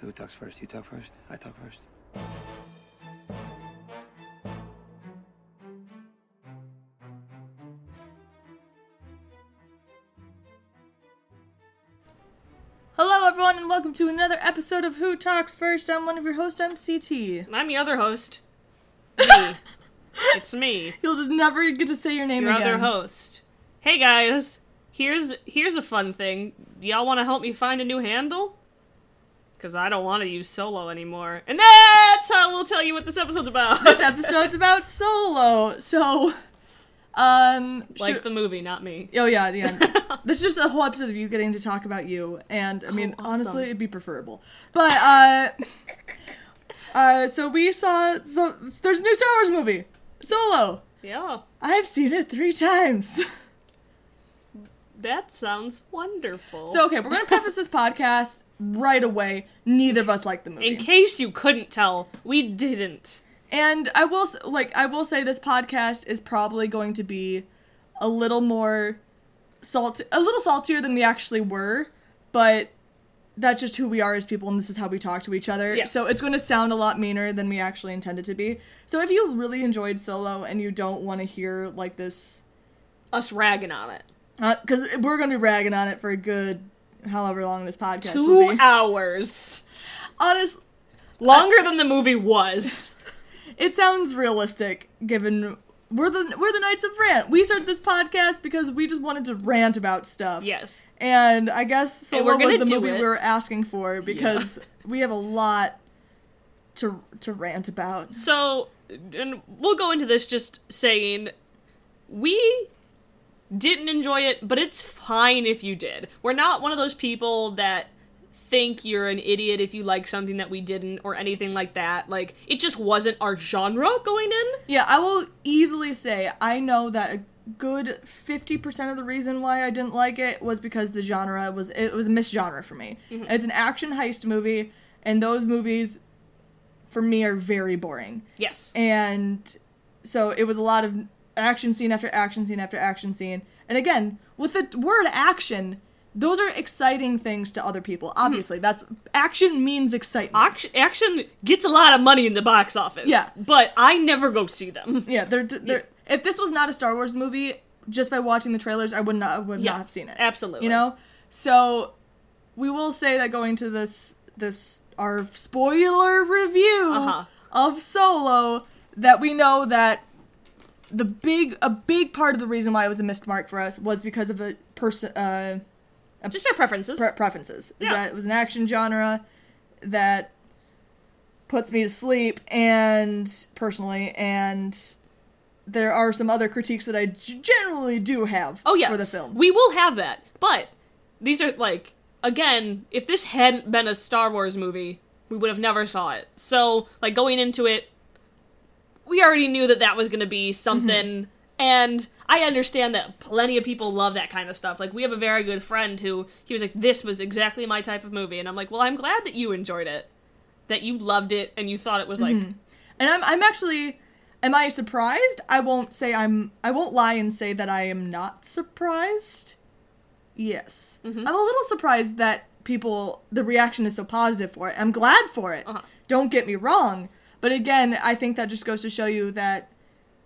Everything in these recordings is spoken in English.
So who talks first? You talk first? I talk first? Hello, everyone, and welcome to another episode of Who Talks First. I'm one of your hosts, I'm CT. I'm the other host. Me. it's me, You'll just never get to say your name your again. other host. Hey guys, here's here's a fun thing. Y'all want to help me find a new handle? Cause I don't want to use solo anymore, and that's how we'll tell you what this episode's about. This episode's about Solo. So, um, like should- the movie, not me. oh yeah, yeah. this is just a whole episode of you getting to talk about you, and I mean, Oh, awesome. honestly, it'd be preferable. But uh, uh, so we saw so there's a new Star Wars movie, Solo. Yeah, I've seen it three times. that sounds wonderful. So okay, we're gonna preface this podcast right away. Neither of us like the movie. in case you couldn't tell, we didn't. And I will like I will say this podcast is probably going to be a little more salt a little saltier than we actually were, but that's just who we are as people and this is how we talk to each other. Yes. So it's going to sound a lot meaner than we actually intended to be. So if you really enjoyed Solo and you don't want to hear like this Us ragging on it. Uh, cuz we're going to be ragging on it for a good however long this podcast Two be. hours. Honest Longer than the movie was. it sounds realistic given we're the we're the Knights of Rant. We started this podcast because we just wanted to rant about stuff. Yes. And I guess Solo we're was the movie it. we were asking for because we have a lot to to rant about. So, and we'll go into this just saying we didn't enjoy it, but it's fine if you did. We're not one of those people that think you're an idiot if you like something that we didn't or anything like that. Like, it just wasn't our genre going in. Yeah, I will easily say I know that a good 50% of the reason why I didn't like it was because the genre was it was a misgenre for me. Mm-hmm. It's an action heist movie and those movies for me are very boring. Yes. and so it was a lot of action scene after action scene after action scene and again with the word action those are exciting things to other people obviously that's action means excitement Action, action gets a lot of money in the box office. Yeah. But I never go see them. yeah they're, they're if this was not a star wars movie just by watching the trailers i would not I would Yeah, not have seen it absolutely. you know so we will say that going to this this our spoiler review Uh-huh. of solo that we know that the big a big part of the reason why it was a missed mark for us was because of a person uh Just our preferences. pre- preferences Yeah. that it was an action genre that puts me to sleep and personally and there are some other critiques that I generally do have Oh yes, for the film. We will have that, but these are like again, if this hadn't been a Star Wars movie, we would have never saw it. So like going into it, we already knew that that was going to be something, and I understand that plenty of people love that kind of stuff. Like we have a very good friend who he was like, "This was exactly my type of movie," and I'm like, "Well, I'm glad that you enjoyed it, that you loved it, and you thought it was like." and I'm I'm actually am I surprised? I won't say I'm I won't lie and say that I am not surprised. Yes. Mm-hmm. I'm a little surprised that people the reaction is so positive for it. I'm glad for it. Uh-huh. Don't get me wrong. But again, I think that just goes to show you that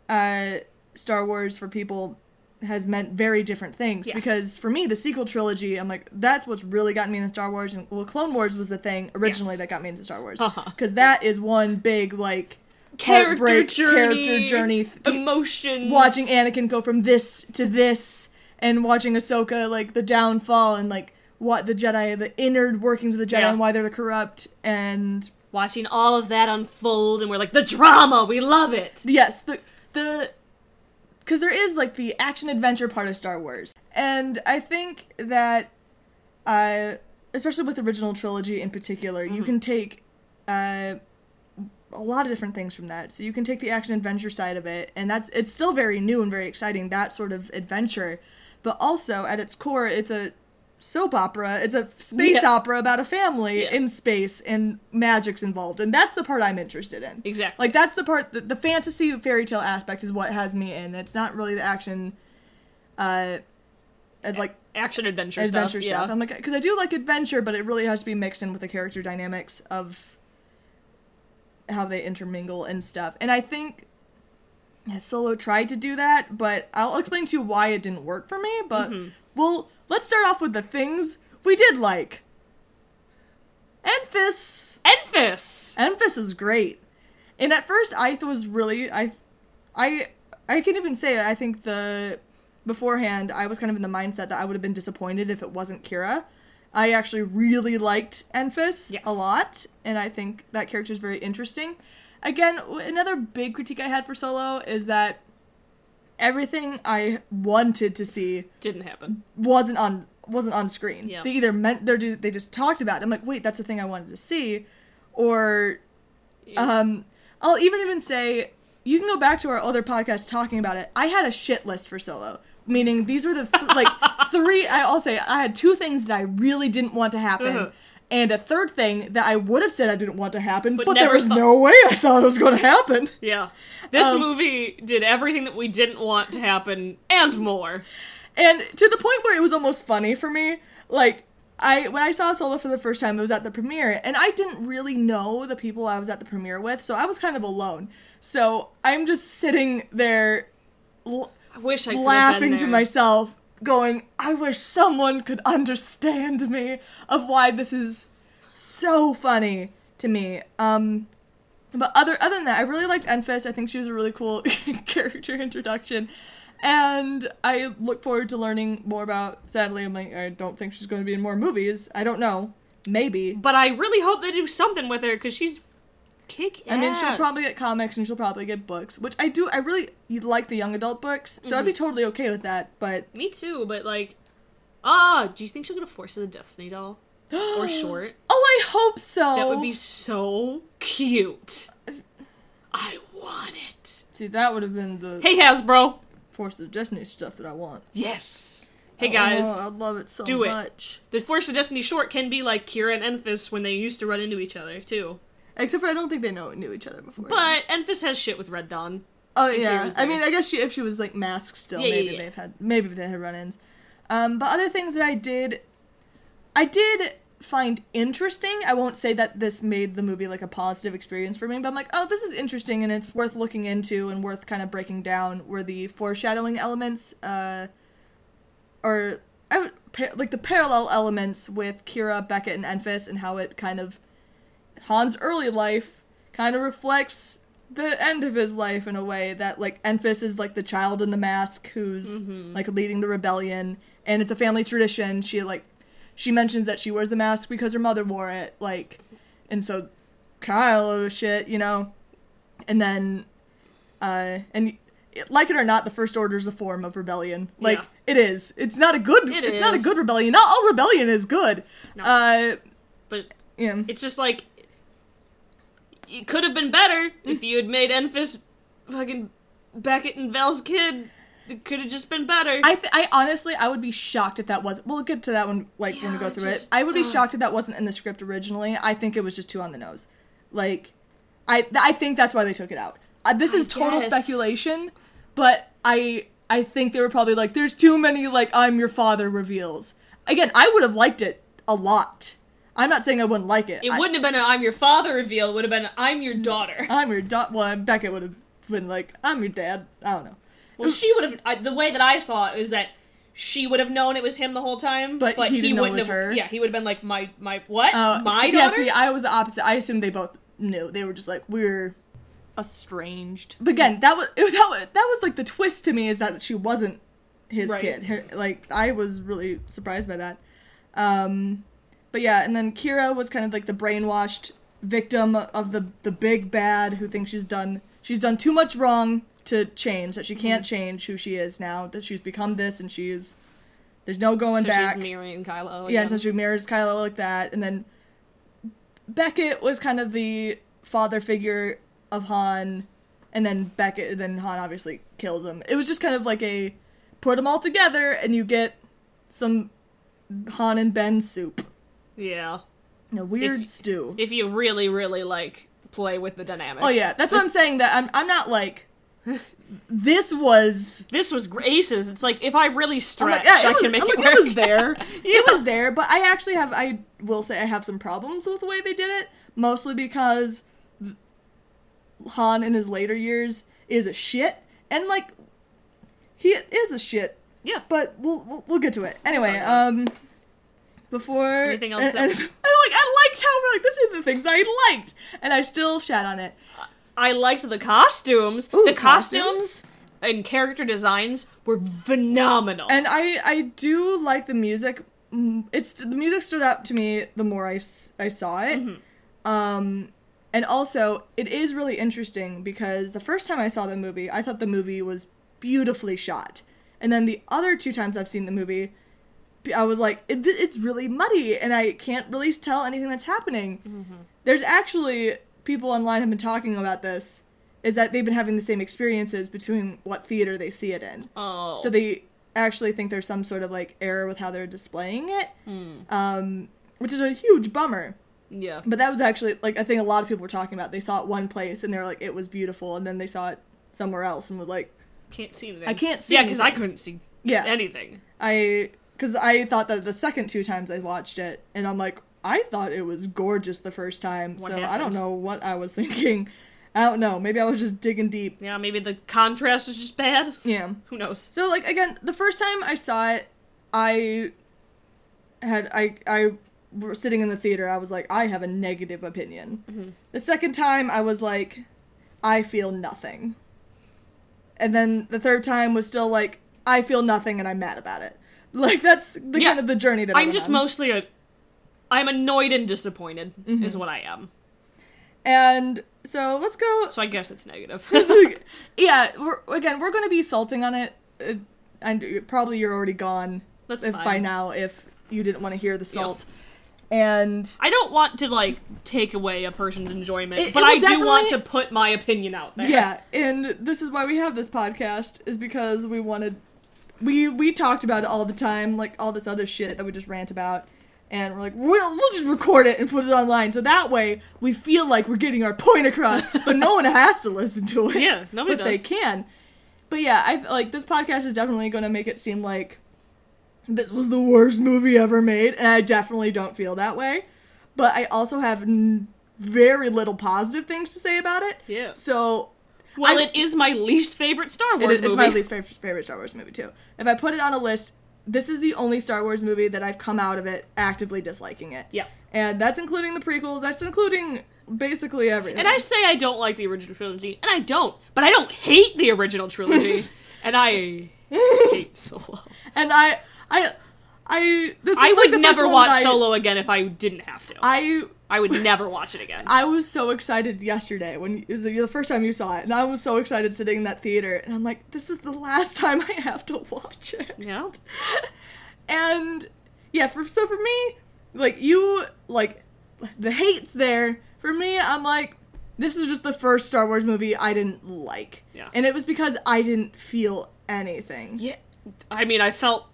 uh Star Wars for people has meant very different things Yes. because for me the sequel trilogy I'm like that's what's really gotten me into Star Wars and well Clone Wars was the thing originally Yes. that got me into Star Wars Uh-huh. because that is one big like Character journey, character journey emotions. watching Anakin go from this to this and watching Ahsoka like the downfall and like what the Jedi the inner workings of the Jedi Yeah. and why they're corrupt and watching all of that unfold, and we're like, the drama, we love it. yes the the because there is like the action adventure part of Star Wars. And I think that uh especially with the original trilogy in particular you can take uh a lot of different things from that. So you can take the action adventure side of it and that's it's still very new and very exciting that sort of adventure. But also at its core it's a soap opera it's a space Yeah. opera about a family Yeah. in space and magic's involved and that's the part i'm interested in Exactly. like that's the part the, the fantasy fairy tale aspect is what has me in it's not really the action uh like Action adventure, adventure stuff. stuff. Yeah. I'm like, because I do like adventure, but it really has to be mixed in with the character dynamics of how they intermingle and stuff. And I think Solo tried to do that, but I'll explain to you why it didn't work for me. But Mm-hmm. well, let's start off with the things we did like. Enfys. Enfys. Enfys is great. And at first I was really I I I can't even say I think the beforehand I was kind of in the mindset that I would have been disappointed if it wasn't Kira. I actually really liked Enfys Yes. a lot, and I think that character is very interesting. Again, another big critique I had for Solo is that everything I wanted to see Didn't happen. wasn't on wasn't on screen. Yeah. They either meant they they just talked about it. I'm like, wait, that's the thing I wanted to see, or um, I'll even even say you can go back to our other podcast talking about it. I had a shit list for Solo, meaning these were the th- like three. I- I'll say I had two things that I really didn't want to happen. And a third thing that I would have said I didn't want to happen, but, But there was thought- no way I thought it was going to happen. Yeah. This Um, movie did everything that we didn't want to happen and more. And to the point where it was almost funny for me. Like I when I saw Solo for the first time, it was at the premiere, and I didn't really know the people I was at the premiere with, so I was kind of alone. So I'm just sitting there l- I wish I laughing to myself, going, I wish someone could understand me of why this is so funny to me. Um but other other than that, I really liked Enfys. I think she was a really cool character introduction. And I look forward to learning more about sadly I'm like I don't think she's going to be in more movies. I don't know. Maybe. But I really hope they do something with her because she's kick I mean, she'll probably get comics and she'll probably get books, which I do. I really like the young adult books, so I'd be Mm-hmm. totally okay with that. But Me too, but like, ah, do you think she'll get a Force of the Destiny doll or short? Oh, I hope so. That would be so cute. I want it. See, that would have been the Hey Hasbro. Force of Destiny stuff that I want. Yes. Hey guys, oh, I love it so do it. much. the Force of Destiny short can be like Kira and Enfys when they used to run into each other too. Except for I don't think they know knew each other before. But Enfys has shit with Red Dawn. oh think yeah, I mean. I guess she if she was like masked still, Yeah, yeah, maybe yeah. they've had maybe they had run-ins. Um, but other things that I did, I did find interesting. I won't say that this made the movie like a positive experience for me, but I'm like, oh, this is interesting and it's worth looking into and worth kind of breaking down. Were the foreshadowing elements, uh, or I would, par- like the parallel elements with Kira, Beckett, and Enfys, and how it kind of Han's early life kind of reflects the end of his life in a way that like Enfys is like the child in the mask who's like leading the rebellion and it's a family tradition. She like she mentions that she wears the mask because her mother wore it, like and so Kyle oh shit, you know. And then uh and like it or not, the first order is a form of rebellion. Like Yeah. it is. It's not a good It it's not a good rebellion. Not all rebellion is good. No. Uh But yeah. it's just like it could have been better Mm. if you had made Enfys fucking Beckett and Vel's kid. It could have just been better. I, th- I honestly, I would be shocked if that wasn't. We'll get to that one like when we go through just- it. I would be ugh. shocked if that wasn't in the script originally. I think it was just too on the nose. Like, I th- I think that's why they took it out. Uh, this I is total guess. speculation, but I I think they were probably like, there's too many like I'm your father reveals. Again, I would have liked it a lot. I'm not saying I wouldn't like it. it I, wouldn't have been an "I'm your father reveal. It would have been I'm your daughter. I'm your dad. Well, Beckett would have been like, I'm your dad. I don't know. Well, she would have. I, the way that I saw it is that she would have known it was him the whole time, But he didn't know wouldn't was have. her? Yeah, he would have been like my my what? Uh, my yeah, daughter. see, I was the opposite. I assumed they both knew. They were just like we're estranged. But again, that was it, that was that was like the twist to me is that she wasn't his Right. kid. Her, like I was really surprised by that. Um, but yeah, and then Kira was kind of like the brainwashed victim of the the big bad who thinks she's done she's done too much wrong to change that she can't Mm-hmm. change who she is now that she's become this and she's there's no going so back. she's mirroring Kylo. Yeah, again. so she mirrors Kylo like that, and then Beckett was kind of the father figure of Han, and then Beckett, then Han obviously kills him. It was just kind of like a put them all together, and you get some Han and Ben soup, yeah. a weird If- stew. If you really, really like play with the dynamics. oh yeah, that's what I'm saying. That I'm I'm not like this was This was aces. It's like if I really stretch, like, yeah, I was, can make I'm it like, work. it was there. It was there, but I actually have I will say I have some problems with the way they did it, mostly because Han in his later years is a shit and like he is a shit, Yeah. but we'll we'll, we'll get to it. Anyway, um before Anything else and, and, and, like I liked how we're like these are the things I liked and I still shat on it. I liked the costumes. Ooh, the costumes? costumes and character designs were phenomenal. And I I do like the music. Mm, It's the music stood out to me the more I, I saw it. Um and also it is really interesting because the first time I saw the movie, I thought the movie was beautifully shot. And then the other two times I've seen the movie, I was like it, it's really muddy and I can't really tell anything that's happening. There's actually people online have been talking about this is that they've been having the same experiences between what theater they see it in. oh, So they actually think there's some sort of like error with how they're displaying it, um, which is a huge bummer. yeah. But that was actually like I think a lot of people were talking about. They saw it one place and they're like it was beautiful, and then they saw it somewhere else and were like, Can't see anything. I can't see Yeah, because I couldn't see yeah, anything. I because I thought that the second two times I watched it, and I'm like I thought it was gorgeous the first time, What so I don't know what I was thinking. I don't know. Maybe I was just digging deep. Yeah, maybe the contrast was just bad. Yeah. Who knows? So like again, the first time I saw it, I had I I was sitting in the theater. I was like, I have a negative opinion. Mm-hmm. The second time, I was like, I feel nothing. And then the third time was still like, I feel nothing, and I'm mad about it. Like that's the Yeah. kind of the journey that I'm just on. mostly a. I'm annoyed and disappointed, Mm-hmm. is what I am. And so let's go. So I guess it's negative. yeah, we're, again, we're going to be salting on it. Uh, and probably you're already gone. That's if fine. by now if you didn't want to hear the salt. And I don't want to like take away a person's enjoyment, It- but it I do want to put my opinion out there. yeah, and this is why we have this podcast is because we wanted we we talked about it all the time, like all this other shit that we just rant about. And we're like, we'll, we'll just record it and put it online. So that way we feel like we're getting our point across, but no one has to listen to it. Yeah, nobody does. but they can. But yeah, I like this podcast is definitely going to make it seem like this was the worst movie ever made, and I definitely don't feel that way. But I also have n- very little positive things to say about it. Yeah. So Well, I- it is my least favorite Star Wars is, it's movie. my least favorite, favorite Star Wars movie too. If I put it on a list, this is the only Star Wars movie that I've come out of it actively disliking it. Yeah. And that's including the prequels. That's including basically everything. And I say I don't like the original trilogy, and I don't, but I don't hate the original trilogy, and I hate Solo. and I I I this I like would never watch I- Solo again if I didn't have to. I, I would never watch it again. I was so excited yesterday when it was the first time you saw it, and I was so excited sitting in that theater, and I'm like, this is the last time I have to watch it. yeah. And yeah, for so for me, like you like the hate's there. For me, I'm like, this is just the first Star Wars movie I didn't like. Yeah. And it was because I didn't feel anything. Yeah. I mean, I felt.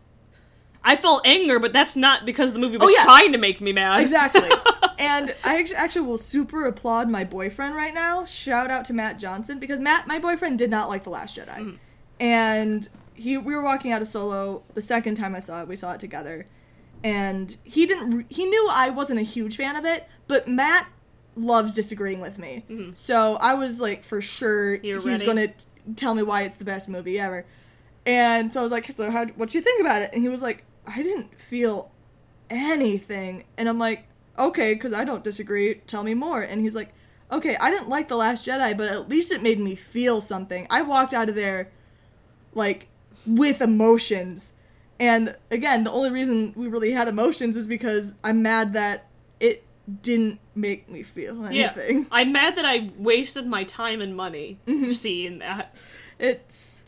I felt anger, but that's not because the movie oh, was Oh, yeah. trying to make me mad. Exactly. and I actu- actually will super applaud my boyfriend right now. Shout out to Matt Johnson because Matt, my boyfriend, did not like the Last Jedi, Mm. and he we were walking out of Solo the second time I saw it. We saw it together, and he didn't. Re- he knew I wasn't a huge fan of it, but Matt loves disagreeing with me. So I was like, for sure, Mm-hmm. You're he's ready. gonna t- tell me why it's the best movie ever. And so I was like, so how? What you think about it? And he was like, I didn't feel anything. And I'm like, okay, because I don't disagree. Tell me more. And he's like, okay, I didn't like The Last Jedi, but at least it made me feel something. I walked out of there, like, with emotions. And again, the only reason we really had emotions is because I'm mad that it didn't make me feel anything. Yeah. I'm mad that I wasted my time and money Mm-hmm. seeing that, It's.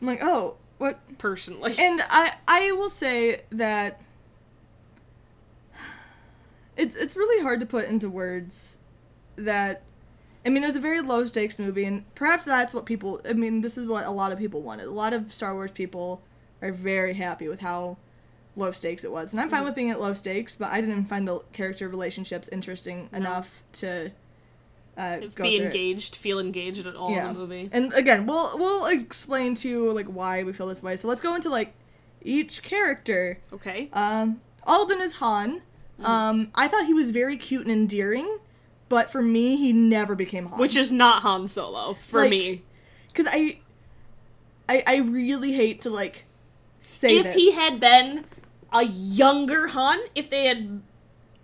I'm like, oh, what? personally. And I I will say that it's it's really hard to put into words that I mean it was a very low stakes movie and perhaps that's what people I mean this is what a lot of people wanted. A lot of Star Wars people are very happy with how low stakes it was. And I'm fine with being at low stakes, but I didn't find the character relationships interesting enough to uh, Be through it. engaged, feel engaged at all in the movie. And again, we'll we'll explain to you like why we feel this way. So let's go into like each character. Okay. Um, Alden is Han. Mm. Um, I thought he was very cute and endearing, but for me, he never became Han. Which is not Han Solo for Like, me. because I, I, I really hate to like say If this. he had been a younger Han, if they had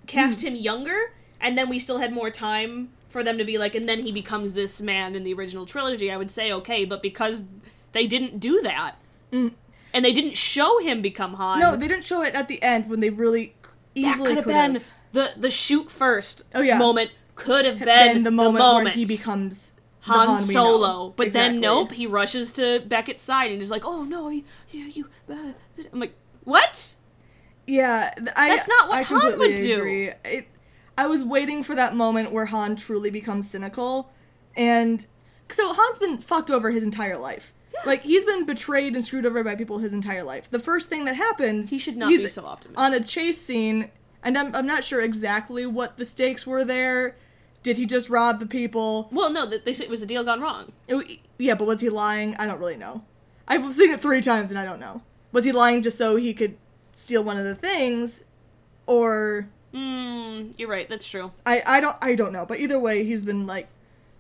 cast Hmm. him younger, and then we still had more time for them to be like, and then he becomes this man in the original trilogy, I would say okay. But because they didn't do that, and they didn't show him become Han, no, they didn't show it at the end when they really that easily could have been the the shoot first Oh, yeah. moment. Could have been then the moment, where he becomes Han, Han Solo. But then nope, he rushes to Beckett's side and is like, "Oh no, you, you, uh, I'm like, "What?" Yeah, I, That's not what I Han would do. It, I was waiting for that moment where Han truly becomes cynical, and so Han's been fucked over his entire life. Like he's been betrayed and screwed over by people his entire life. The first thing that happens, He should not be so optimistic. On a chase scene, and I'm, I'm not sure exactly what the stakes were there. Did he just rob the people? Well, no, they said it was a deal gone wrong. It- yeah, but was he lying? I don't really know. I've seen it three times and I don't know. Was he lying just so he could steal one of the things, or Hmm, you're right. That's true. I I don't I don't know. But either way, he's been like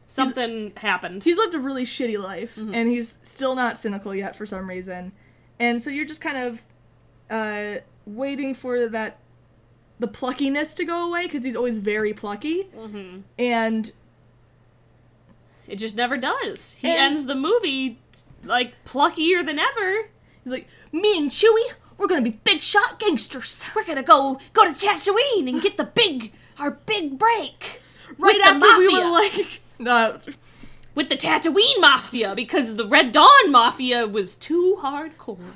Something happened. he's lived a really shitty life, and he's still not cynical yet for some reason, and so you're just kind of uh waiting for that the pluckiness to go away because he's always very plucky, hmm and It just never does. He ends the movie like pluckier than ever. he's like me and Chewie. We're gonna be big shot gangsters. We're gonna go go to Tatooine and get the big our big break Right after we were like, no, with the Tatooine Mafia because the Red Dawn Mafia was too hardcore.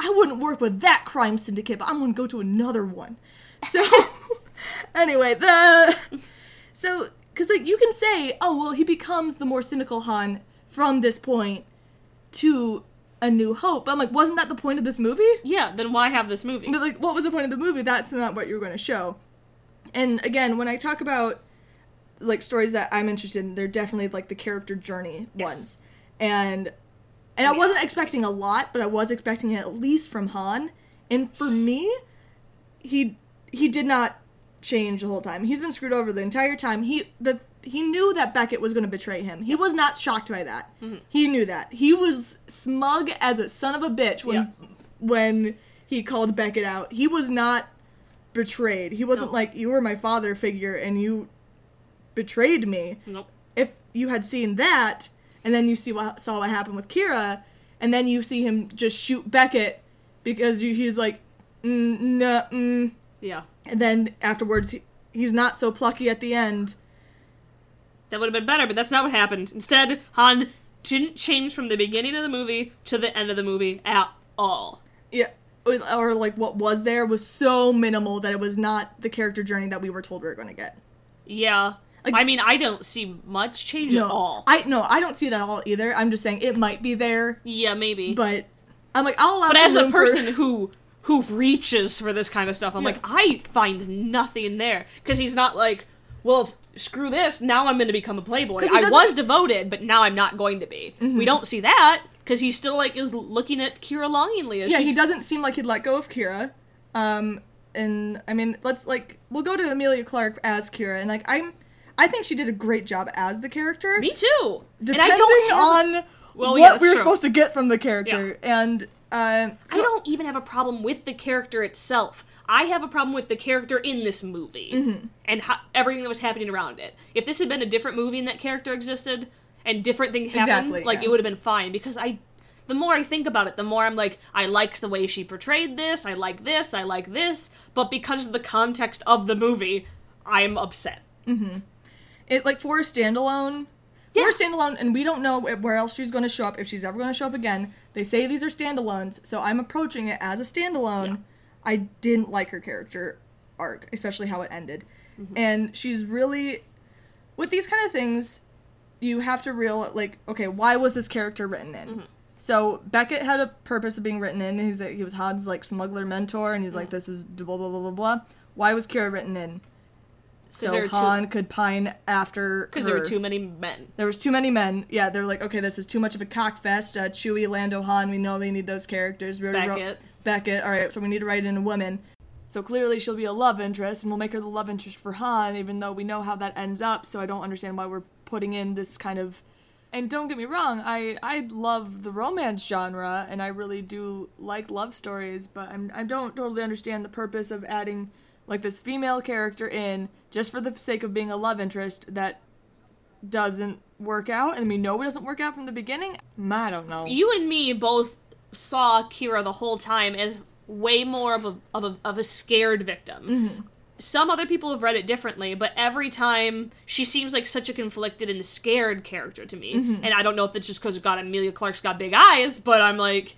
I wouldn't work with that crime syndicate, but I'm gonna go to another one. So, anyway, the so because like you can say, oh well, he becomes the more cynical Han from this point to A New Hope. But I'm like, wasn't that the point of this movie? Yeah, then why have this movie? But like, what was the point of the movie? That's not what you're going to show. And again, when I talk about like stories that I'm interested in, they're definitely like the character journey Yes. ones. And and I Yeah. wasn't expecting a lot, but I was expecting it at least from Han. And for me, he he did not change the whole time. He's been screwed over the entire time. He the he knew that Beckett was going to betray him. He was not shocked by that. Mm-hmm. He knew that. He was smug as a son of a bitch when Yeah. when he called Beckett out. He was not betrayed. He wasn't No. like you were my father figure and you betrayed me. Nope. If you had seen that and then you see what saw what happened with Kira and then you see him just shoot Beckett because you, he's like mm, no mm, Yeah. and then afterwards he, he's not so plucky at the end. That would have been better, but that's not what happened. Instead, Han didn't change from the beginning of the movie to the end of the movie at all. Yeah. Or, or like what was there was so minimal that it was not the character journey that we were told we were going to get. Yeah. Like- I mean, I don't see much change No, at all. I no, I don't see it at all either. I'm just saying it might be there, yeah, maybe. But, I'm like I'll allow. But as a room for- person who who reaches for this kind of stuff, I'm Yeah. like, I find nothing there because he's not like, well, screw this. Now I'm going to become a playboy. I was devoted, but now I'm not going to be. Mm-hmm. We don't see that because he still like is looking at Kira longingly. As yeah, she he doesn't seem like he'd let go of Kira. Um, and I mean, let's like we'll go to Emilia Clarke as Kira, and like I'm, I think she did a great job as the character. Me too. and depending I don't have, on Well, what yeah, we were true. supposed to get from the character, and uh, I don't even have a problem with the character itself. I have a problem with the character in this movie Mm-hmm. and everything that was happening around it. If this had been a different movie and that character existed and different things happened, Exactly, like yeah. it would have been fine. Because I, the more I think about it, the more I'm like, I liked the way she portrayed this. I like this. I like this. But because of the context of the movie, I'm upset. It like for a standalone Yeah. for a standalone and we don't know where else she's going to show up if she's ever going to show up again they say these are standalones so i'm approaching it as a standalone Yeah. i didn't like her character arc especially how it ended Mm-hmm. and she's really with these kind of things you have to real like okay why was this character written in Mm-hmm. so beckett had a purpose of being written in he's like he was han's like smuggler mentor and he's Mm-hmm. like this is blah blah blah blah blah why was kira written in so are too- Han could pine after Because there were too many men. There was too many men. Yeah, they're like, okay, this is too much of a cockfest. Uh, Chewie, Lando, Han, we know they need those characters. We already wrote- Beckett. Beckett. All right, so we need to write in a woman. So clearly she'll be a love interest, and we'll make her the love interest for Han, even though we know how that ends up. So I don't understand why we're putting in this kind of. And don't get me wrong, I I love the romance genre, and I really do like love stories, but I'm I don't totally understand the purpose of adding like this female character in just for the sake of being a love interest that doesn't work out, and we know it doesn't work out from the beginning. I don't know. You and me both saw Kira the whole time as way more of a of a, of a scared victim. Mm-hmm. Some other people have read it differently, but every time she seems like such a conflicted and scared character to me. Mm-hmm. And I don't know if it's just because God Emilia Clarke's got big eyes, but I'm like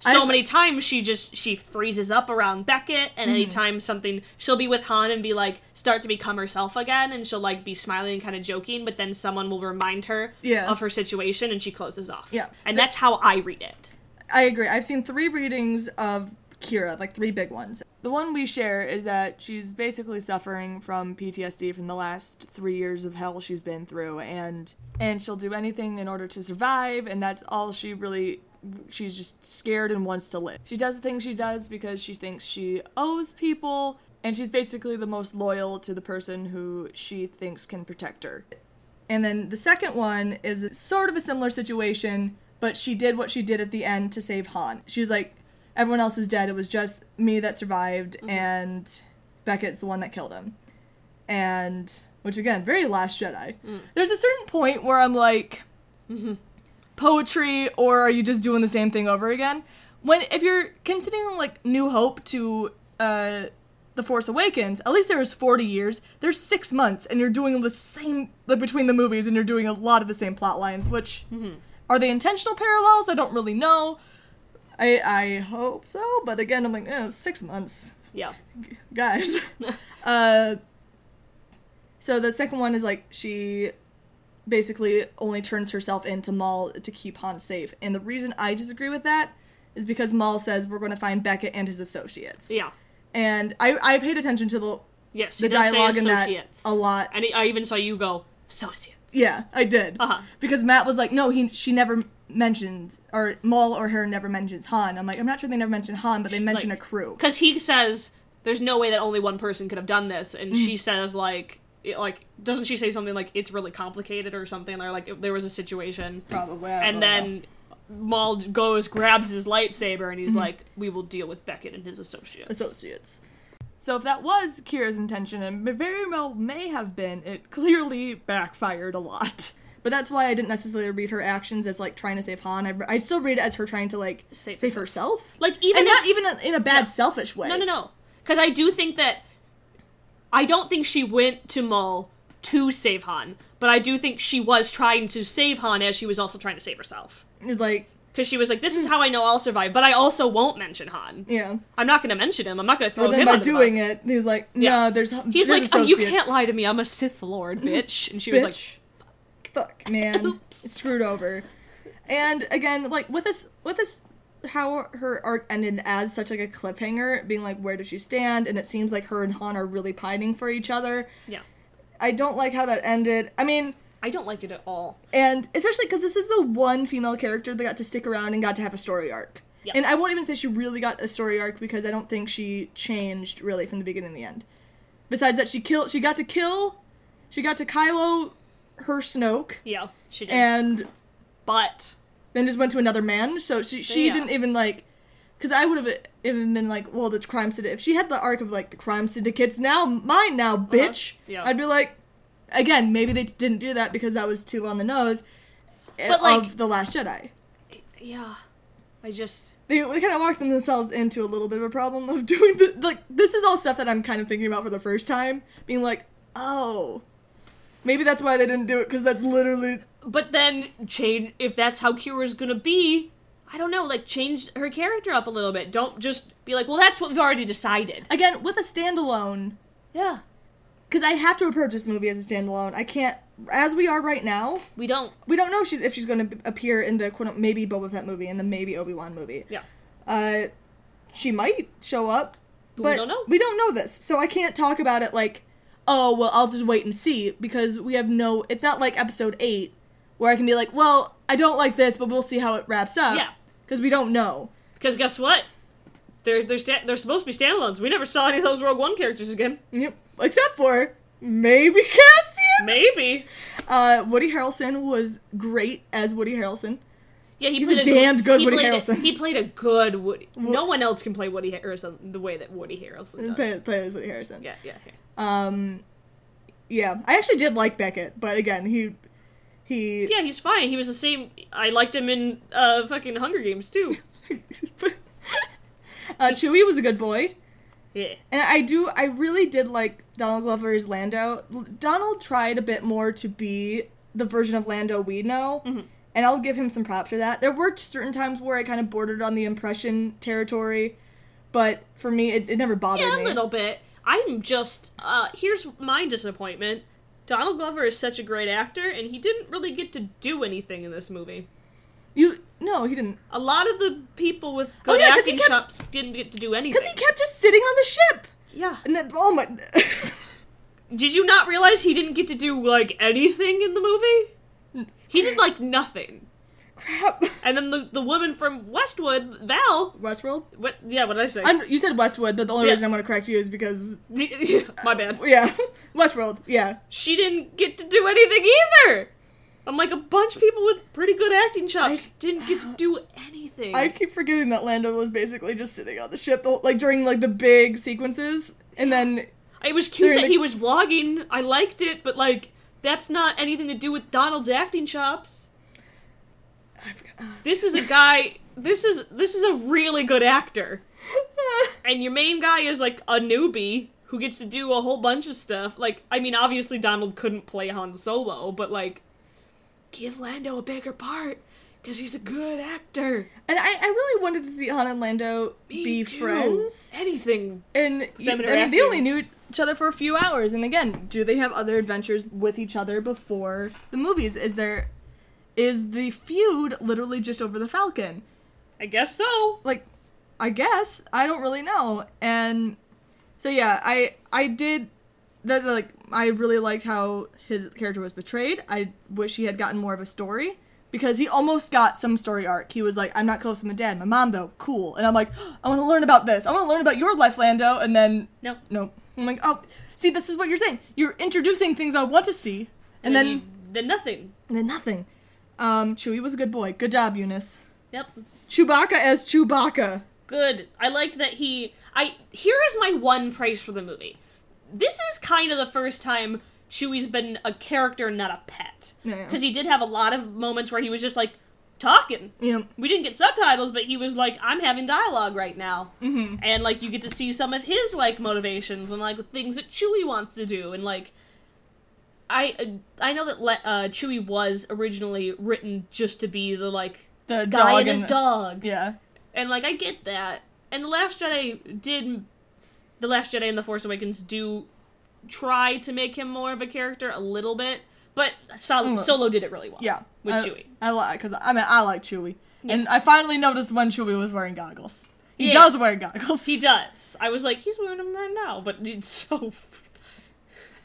so I- many times she just she freezes up around Beckett and Mm-hmm. anytime something she'll be with Han and be like start to become herself again and she'll like be smiling and kind of joking but then someone will remind her Yeah. of her situation and she closes off. Yeah. And that's how I read it. I agree. I've seen three readings of Kira, like three big ones. The one we share is that she's basically suffering from PTSD from the last three years of hell she's been through, and and she'll do anything in order to survive, and that's all she really. She's just scared and wants to live. She does the things she does because she thinks she owes people, and she's basically the most loyal to the person who she thinks can protect her. And then the second one is sort of a similar situation, but she did what she did at the end to save Han. She's like, everyone else is dead. It was just me that survived, mm-hmm. and Beckett's the one that killed him. And, which again, very Last Jedi. Mm. There's a certain point where I'm like, mm-hmm. Poetry, or are you just doing the same thing over again? When, if you're considering like New Hope to, uh, the Force Awakens, at least there was 40 years. There's six months, and you're doing the same like between the movies, and you're doing a lot of the same plot lines. Which are they intentional parallels? I don't really know. I I hope so, but again, I'm like, oh, six months, Yeah. guys. uh, so the second one is like she basically only turns herself into Maul to keep Han safe, and the reason I disagree with that is because Maul says we're going to find Beckett and his associates Yeah. and I, I paid attention to the Yes. the he does say dialogue in that a lot. And I even saw you go associates. Yeah, I did. Uh-huh. Because Matt was like, no, he she never mentions or Maul or her never mentions Han. I'm like, I'm not sure they never mention Han, but they mention like- a crew. Because he says there's no way that only one person could have done this, and Mm. she says like. It, like doesn't she say something like it's really complicated or something or like if there was a situation Probably. I don't and know. then Maul goes grabs his lightsaber and he's Mm-hmm. like we will deal with Beckett and his associates associates. So if that was Kira's intention, and it very well may have been, it clearly backfired a lot. But that's why I didn't necessarily read her actions as like trying to save Han. I, I still read it as her trying to like Save save, herself, like even and not if- even in a bad No. selfish way. No, no, no. Because I do think that. I don't think she went to Maul to save Han, but I do think she was trying to save Han as she was also trying to save herself. Like, Because she was like, this is how I know I'll survive, but I also won't mention Han. yeah. I'm not going to mention him. I'm not going to throw But then him by the doing bus. it, he's like, no, Yeah. there's He's there's like, "Oh, you can't lie to me. I'm a Sith Lord, bitch. And she was like, Bitch. fuck man Oops. screwed over and again like with this with this how her arc ended as such like a cliffhanger being like where does she stand and it seems like her and han are really pining for each other yeah. i don't like how that ended i mean I don't like it at all. and especially because this is the one female character that got to stick around and got to have a story arc Yeah. and i won't even say she really got a story arc because i don't think she changed really from the beginning to the end besides that she killed she got to kill she got to kylo her snoke Yeah, she did. and but then just went to another man. So she she Yeah. didn't even like, because I would have even been like, well, the crime syndicate. If she had the arc of like the crime syndicates now mine now, bitch. Uh-huh. Yeah. I'd be like, again, maybe they didn't do that because that was too on the nose. eh, But, like- the Last Jedi, yeah, I just they, they kind of walked themselves into a little bit of a problem of doing the like. This is all stuff that I'm kind of thinking about for the first time, being like, oh. Maybe that's why they didn't do it because that's literally but then change if that's how Kira's gonna be. I don't know, like change her character up a little bit. Don't just be like, well, that's what we've already decided. again with a standalone Yeah, because I have to approach this movie as a standalone. I can't, as we are right now. we don't. We don't know if she's if she's going to appear in the quote maybe Boba Fett movie and the maybe Obi Wan movie. Yeah, Uh, she might show up, we but don't know. We don't know this, so I can't talk about it like, oh well, I'll just wait and see because we have no. It's not like episode eight where I can be like, well, I don't like this, but we'll see how it wraps up. Yeah. because we don't know. Because guess what? They're they're sta- they're supposed to be standalones. We never saw any of those Rogue One characters again. Yep, except for maybe Cassian. Maybe. Uh, Woody Harrelson was great as Woody Harrelson. Yeah, he He's played a damned good Woody played a- Harrelson. he played a good Woody. Wo- No one else can play Woody Harrelson the way that Woody Harrelson does. Play, play as Woody Harrelson. Yeah, yeah. yeah. Um, yeah, I actually did like Beckett, but again, he he. Yeah, he's fine. He was the same. I liked him in uh fucking Hunger Games too. uh, Just- Chewie was a good boy. Yeah. And I do, I really did like Donald Glover's Lando. Donald tried a bit more to be the version of Lando we know, Mm-hmm. and I'll give him some props for that. There were certain times where I kind of bordered on the impression territory, but for me, it, it never bothered Yeah, a me. little bit. I'm just uh here's my disappointment. Donald Glover is such a great actor and he didn't really get to do anything in this movie. You no, he didn't, A lot of the people with Oh, good yeah, 'cause he acting kept- chops didn't get to do anything. because he kept just sitting on the ship. yeah. And then, oh my, Did you not realize he didn't get to do like anything in the movie? He did like nothing. Crap. And then the the woman from Westwood, Val, Westworld. what yeah, what did I say? I'm, you said Westwood, but the only Yeah. reason I'm going to correct you is because My bad. yeah, Westworld. Yeah, She didn't get to do anything either. I'm like a bunch of people with pretty good acting chops didn't get to do anything. I keep forgetting that Lando was basically just sitting on the ship, the like during like the big sequences, and then it was cute that he was vlogging. I liked it, but like that's not anything to do with Donald's acting chops. I forgot. Uh. This is a guy. This is this is a really good actor, and your main guy is like a newbie who gets to do a whole bunch of stuff. Like, I mean, obviously Donald couldn't play Han Solo, but like, give Lando a bigger part because he's a good actor. and I, I really wanted to see Han and Lando Me be too. Friends, Anything. and I mean they only knew each other for a few hours. And again, do they have other adventures with each other before the movies? Is there is the feud literally just over the Falcon? I guess so. like I guess I don't really know. And so yeah, I I did that like I really liked how his character was portrayed. I wish he had gotten more of a story because he almost got some story arc. He was like, "I'm not close to my dad, my mom though, cool." And I'm like, "I want to learn about this. I want to learn about your life, Lando." And then No. no, I'm like, "Oh, see, this is what you're saying. You're introducing things I want to see, and then you- then nothing. and then nothing." Um, Chewie was a good boy. Good job, Joonas. Yep. Chewbacca as Chewbacca. Good. I liked that he. I here is my one praise for the movie. This is kind of the first time Chewie's been a character, not a pet. Yeah. Because he did have a lot of moments where he was just like talking. Yeah. We didn't get subtitles, but he was like, "I'm having dialogue right now," mm-hmm. and like you get to see some of his like motivations and like things that Chewie wants to do, and like. I uh, I know that Le- uh, Chewie was originally written just to be the like The guy dog and his and- dog. Yeah. And like I get that. And the Last Jedi did the Last Jedi and the Force Awakens do try to make him more of a character a little bit, but Sol- Mm. Solo did it really well. Yeah. with I, Chewie. I like because I mean I like Chewie, and I finally noticed when Chewie was wearing goggles. He Yeah. does wear goggles. He does. I was like, he's wearing them right now, but it's so.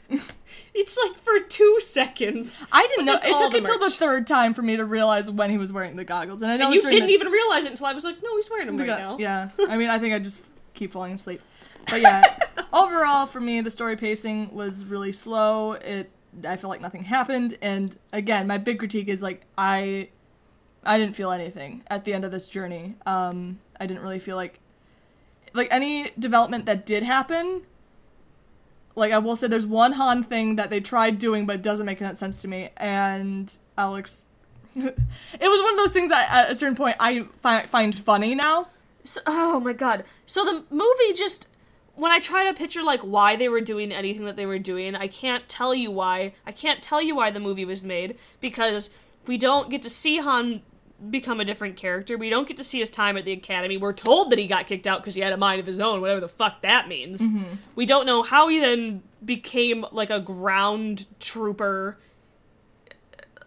it's like for two seconds. I didn't know. It took the until the third time for me to realize when he was wearing the goggles, and I know And you didn't even realize it until I was like, no, he's wearing them the right now. Yeah. I mean, I think I just keep falling asleep. But yeah, overall for me, the story pacing was really slow. It I feel like nothing happened, and again, my big critique is like I I didn't feel anything at the end of this journey. Um, I didn't really feel like like any development that did happen. Like I will say, there's one Han thing that they tried doing, but it doesn't make that sense to me. And Alex, it was one of those things that at a certain point I fi- find funny now. So, oh my god. So the movie just when I try to picture like why they were doing anything that they were doing, I can't tell you why. I can't tell you why the movie was made because we don't get to see Han become a different character. We don't get to see his time at the academy. We're told that he got kicked out because he had a mind of his own, whatever the fuck that means. We don't know how he then became like a ground trooper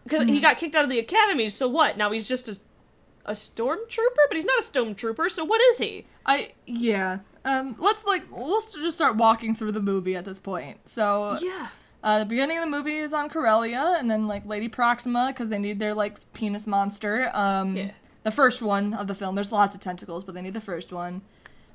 because he got kicked out of the academy. So what? Now he's just a a stormtrooper, but he's not a stormtrooper. So what is he? I yeah. Um, let's like we'll just start walking through the movie at this point. So Yeah. Uh, the beginning of the movie is on Corellia, and then like Lady Proxima because they need their like penis monster. Um, Yeah. The first one of the film. There's lots of tentacles, but they need the first one.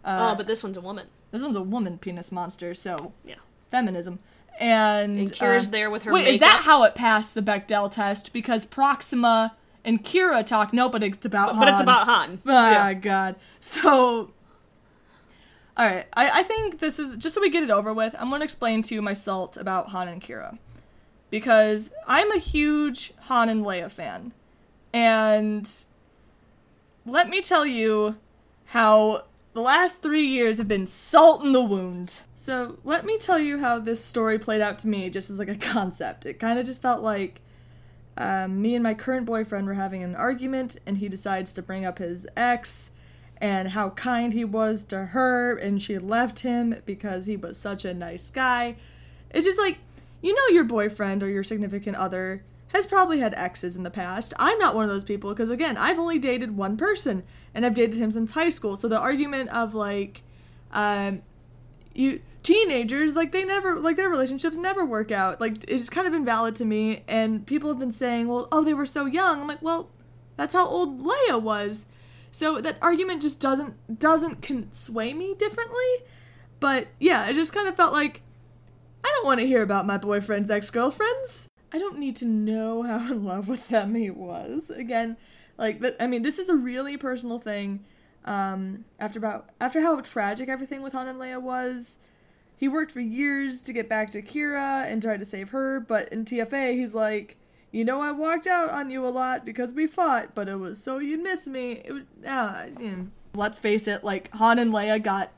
Uh, oh, but this one's a woman. this one's a woman penis monster, so Yeah. feminism. And, And Kira's uh, there with her Wait, is that how it passed the Bechdel test? Because Proxima and Kira talk. No, but it's about. Han But it's about Han. Ah, God. So, all right. I, I think this is just so we get it over with. I'm to explain to you my salt about Han and Qi'ra, because I'm a huge Han and Leia fan, and let me tell you how the last three years have been salt in the wound. So let me tell you how this story played out to me, just as like a concept. It kind of just felt like um, me and my current boyfriend were having an argument, and he decides to bring up his ex and how kind he was to her, and she left him because he was such a nice guy. It's just like, you know, your boyfriend or your significant other has probably had exes in the past. I'm not one of those people because, again, I've only dated one person, and I've dated him since high school. So the argument of like, um, you teenagers like they never like their relationships never work out like it's kind of invalid to me and people have been saying well oh they were so young i'm like well that's how old leia was so that argument just doesn't doesn't con- sway me differently. But yeah it just kind of felt like i don't want to hear about my boyfriend's ex-girlfriends. I don't need to know how in love with them he was. Again like i mean this is a really personal thing. Um, after about after how tragic everything with Han and Leia was, he worked for years to get back to Qi'ra and tried to save her. But in TFA, he's like, you know, I walked out on you a lot because we fought, but it was so you'd miss me. It was, uh, you know. Let's face it, like Han and Leia got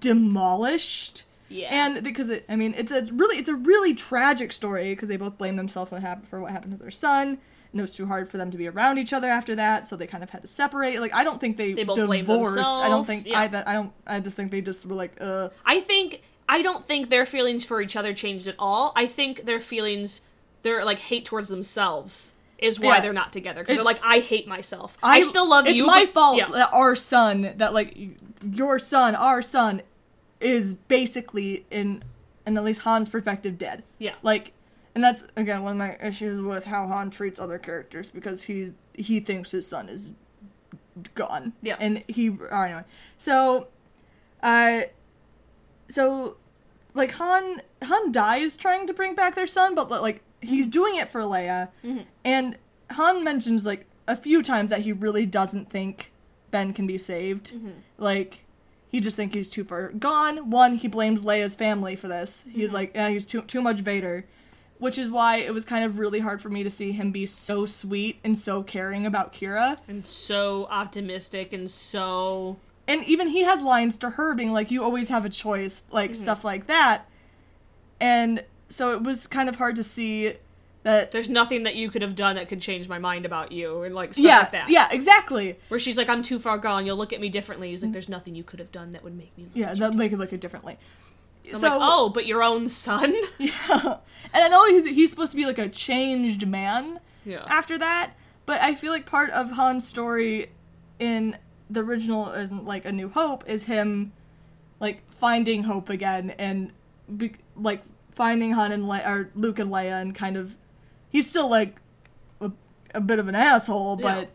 demolished. Yeah. And because it, I mean, it's it's really it's a really tragic story because they both blame themselves for what happened for what happened to their son. And it was too hard for them to be around each other after that, so they kind of had to separate. Like I don't think they, They both divorced. I don't think yeah. I that I don't. I just think they just were like, uh, I think I don't think their feelings for each other changed at all. I think their feelings, their like hate towards themselves, is why Yeah. they're not together. Because they're like, I hate myself. I, still love it's you. It's my but- fault Yeah. that our son, that like your son, our son, is basically in, in at least Han's perspective, dead. Yeah. Like, and that's again one of my issues with how Han treats other characters because he he thinks his son is gone. Yeah. And he oh, anyway. So, uh, so like Han Han dies trying to bring back their son, but like he's doing it for Leia, mm-hmm. and Han mentions like a few times that he really doesn't think Ben can be saved. Mm-hmm. Like he just think he's too far gone. One, he blames Leia's family for this. He's mm-hmm. like, yeah, he's too too much Vader. Which is why it was kind of really hard for me to see him be so sweet and so caring about Qi'ra. and so optimistic and so And even he has lines to her being like, you always have a choice, like stuff like that. And so it was kind of hard to see that. there's nothing that you could have done that could change my mind about you and like stuff Yeah, like that. yeah, exactly. Where she's like, I'm too far gone. You'll look at me differently. He's like, there's nothing you could have done that would make me. Look Yeah, that make it look it differently. I'm so, like, oh, but your own son. yeah. And I know he's he's supposed to be like a changed man yeah. after that, but I feel like part of Han's story in the original, in, like A New Hope, is him like finding hope again and be, like finding Han and Le- or Luke and Leia and kind of he's still like a, a bit of an asshole, Yeah. but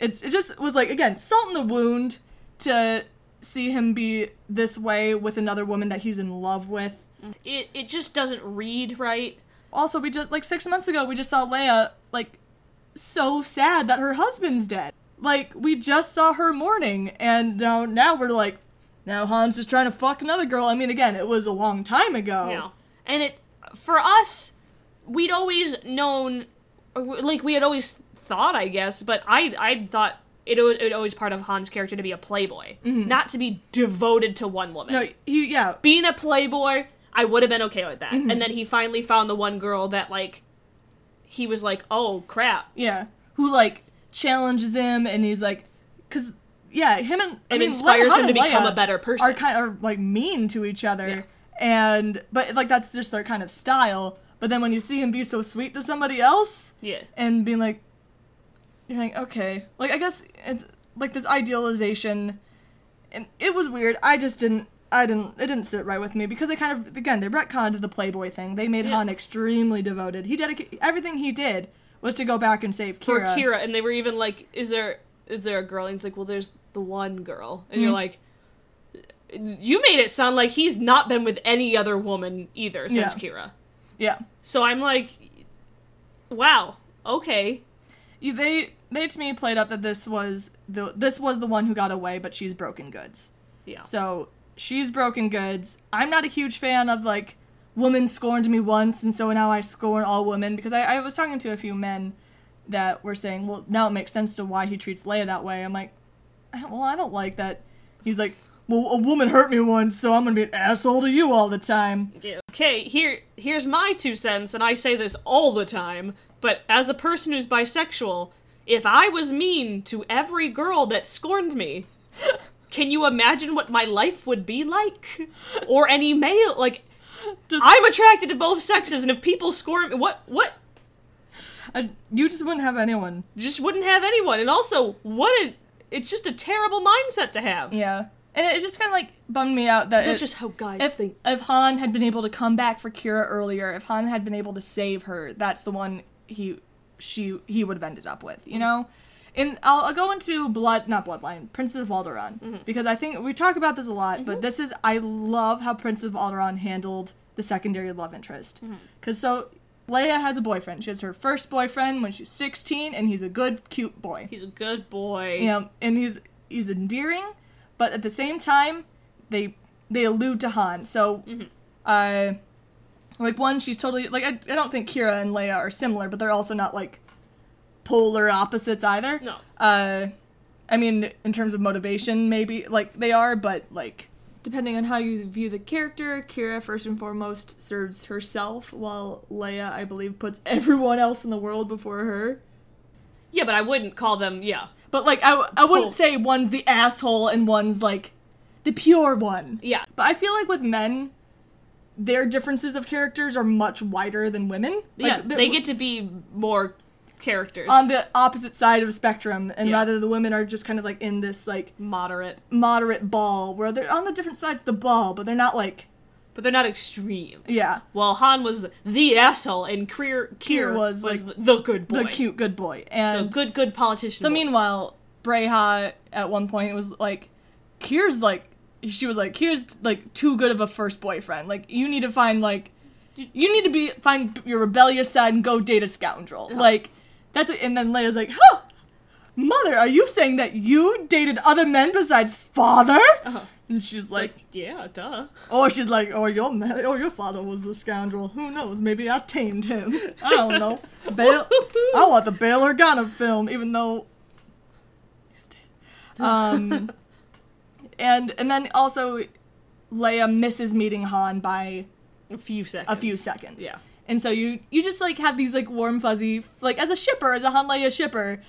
it's it just was like again salt in the wound to see him be this way with another woman that he's in love with. Mm. It it just doesn't read right. Also, we just like six months ago we just saw Leia like so sad that her husband's dead. Like we just saw her mourning, and now now we're like, now Han's just trying to fuck another girl. I mean, again, it was a long time ago. Yeah. And it for us, we'd always known, like we had always thought, I guess, but I I thought it was, it always part of Han's character to be a playboy, mm-hmm. not to be devoted to one woman. No, he yeah Being a playboy, I would have been okay with that. Mm-hmm. And then he finally found the one girl that like he was like, oh crap, yeah who like challenges him, and he's like, cause yeah him and I It mean, inspires Han him to become Leia a better person. Are kind of like mean to each other, Yeah. And but like that's just their kind of style. But then when you see him be so sweet to somebody else, yeah. and being like you're like okay like i guess it's like this idealization and it was weird. I just didn't. I didn't. It didn't sit right with me because they kind of again they retconned the Playboy thing. They made Yeah. Han extremely devoted. He dedicated everything he did was to go back and save for Qi'ra. Qi'ra, and they were even like, "Is there is there a girl?" And he's like, "Well, there's the one girl," and you're Mhm. like, "You made it sound like he's not been with any other woman either since Yeah. Qi'ra." Yeah. So I'm like, "Wow, okay." They they to me played up that this was the this was the one who got away, but she's broken goods. Yeah. So she's broken goods. I'm not a huge fan of like women scorned me once and so now I scorn all women because I, I was talking to a few men that were saying, well, now it makes sense to why he treats Leia that way. I'm like, uh, well, I don't like that. He's like, well, a woman hurt me once, so I'm gonna be an asshole to you all the time. Yeah. Okay, here here's my two cents, and I say this all the time, but as a person who's bisexual, if I was mean to every girl that scorned me, can you imagine what my life would be like? Or any male like Just, I'm attracted to both sexes, and if people scorn me, what what I, you just wouldn't have anyone. just wouldn't have anyone. And also, what a it's just a terrible mindset to have. Yeah, and it just kind of like bummed me out that That's it- just how guys if, think. if Han had been able to come back for Qi'ra earlier, if Han had been able to save her, that's the one he she he would have ended up with, you mm-hmm. know. And I'll, I'll go into blood, not bloodline, Princess of Alderaan, mm-hmm. because I think we talk about this a lot. But mm-hmm. this is I love how Princess of Alderaan handled the secondary love interest, because so Leia has a boyfriend. She has her first boyfriend when she's 16, and he's a good, cute boy. He's a good boy. You know, and he's he's endearing, but at the same time, they they allude to Han. So, uh, like one, she's totally like I, I don't think Qi'ra and Leia are similar, but they're also not like polar opposites either. No. Uh, I mean, in terms of motivation, maybe like they are, but like depending on how you view the character, Qi'ra first and foremost serves herself, while Leia, I believe, puts everyone else in the world before her. Yeah, but I wouldn't call them. Yeah, But like, I, I wouldn't Cool. say one's the asshole and one's like the pure one. yeah. But I feel like with men, their differences of characters are much wider than women. Like, yeah, they're get to be more characters. on the opposite side of spectrum, and Yeah. rather the women are just kind of like in this like moderate, moderate ball where they're on the different sides of the ball, but they're not like but they're not extreme. yeah Well, Han was the asshole, and Kier, Kier was, was, like, the good boy, the cute good boy. And the good, good politician. so boy. meanwhile, Breha at one point was like, Kier's like she was like Kier's like too good of a first boyfriend. Like you need to find like you need to be find your rebellious side and go date a scoundrel. Like that's what, and then Leia's like, huh. Mother, are you saying that you dated other men besides father? Uh-huh. And she's like, like, yeah, duh. Or she's like, oh, your ma- oh, your father was the scoundrel. Who knows? Maybe I tamed him. I don't know. Bail- I want the Bail Organa film, even though he's dead. Um, and and then also, Leia misses meeting Han by A few seconds. a few seconds. Yeah. And so you you just like have these like warm fuzzy like as a shipper as a Han Leia shipper,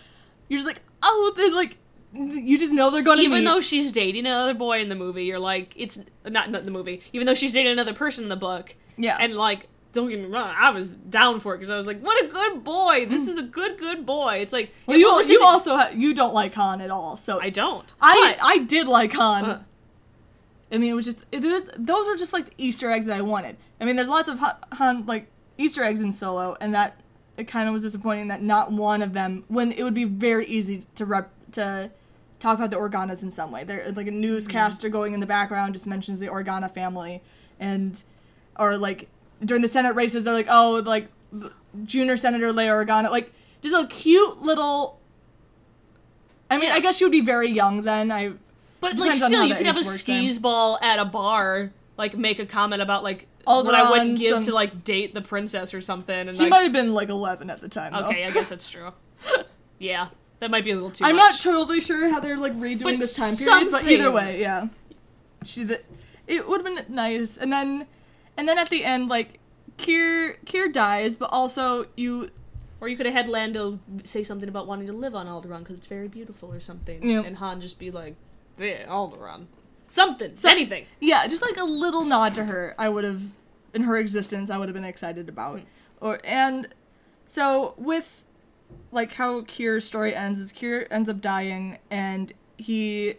you're just like oh they like you just know they're going to Even meet. though she's dating another boy in the movie, you're like, it's not, not the movie. Even though she's dating another person in the book, yeah and like, don't get me wrong, I was down for it because I was like, what a good boy. This is a good, good boy. It's like, well, you you also ha- you don't like Han at all so I don't. I I did like Han. Uh. I mean, it was just it, was- those were just like the Easter eggs that I wanted. I mean, there's lots of Han like Easter eggs in Solo, and that it kind of was disappointing that not one of them. When it would be very easy to rep to talk about the Organas in some way. There like a newscaster mm-hmm. going in the background just mentions the Organa family, and or like during the Senate races, they're like, oh, like Junior Senator Leia Organa, like just a cute little. I mean, I guess she would be very young then. I But like, still, you could have a age works there. skis ball at a bar, like make a comment about like what I wouldn't give some- to like date the princess or something. And She like, might have been like 11 at the time. Though. okay, I guess that's true. yeah, that might be a little too. I'm much. not totally sure how they're like redoing But this time period, but either way, yeah. She the, it would have been nice, and then and then at the end, like Kier Kier dies, but also you Or you could have had Lando say something about wanting to live on Alderaan because it's very beautiful or something, Yeah. and Han just be like, "Yeah, Alderaan." Something, anything. yeah, just like a little nod to her, I would have in her existence, I would have been excited about. Hmm. Or and so with like how Kier's story ends is Kier ends up dying and he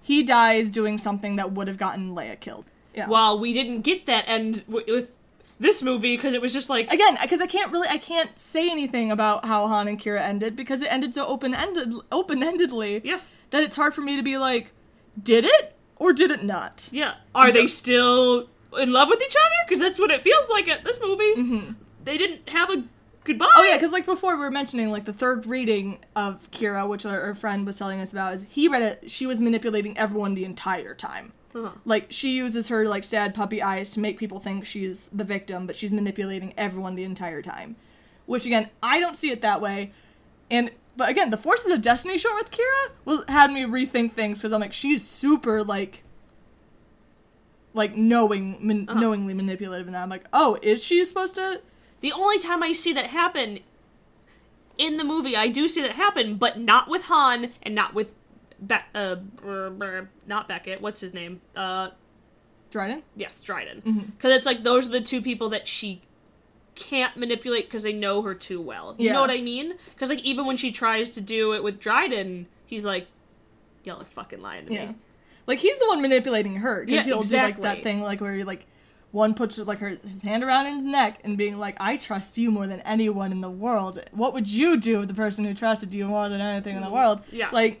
he dies doing something that would have gotten Leia killed. Yeah. While we didn't get that end w- with this movie because it was just like again, because I can't really, I can't say anything about how Han and Qi'ra ended because it ended so open ended, open endedly. Yeah. That it's hard for me to be like, did it or did it not? Yeah. Are they still in love with each other? Because that's what it feels like at this movie. Mm-hmm. They didn't have a goodbye. Oh yeah, because like before we were mentioning like the third reading of Qi'ra, which our, our friend was telling us about, is he read it. She was manipulating everyone the entire time. Uh-huh. Like she uses her like sad puppy eyes to make people think she's the victim, but she's manipulating everyone the entire time. Which again, I don't see it that way. And but again, the Forces of Destiny short with Qi'ra was had me rethink things because I'm like she's super like like knowing man, Uh-huh. knowingly manipulative and that I'm like oh is she supposed to The only time I see that happen in the movie, I do see that happen, but not with Han and not with Be- uh, brr, brr, not Beckett. What's his name? Uh, Dryden? yes, Dryden. Mm-hmm. Because it's like those are the two people that she can't manipulate because they know her too well. You Yeah. know what I mean? Because like even when she tries to do it with Dryden, he's like, "Y'all are fucking lying to Yeah. me." Like he's the one manipulating her. 'cause Yeah, he'll do like exactly. that thing like where he like one puts like her his hand around his neck and being like, "I trust you more than anyone in the world. What would you do with the person who trusted you more than anything in the world?" Mm-hmm. Yeah. like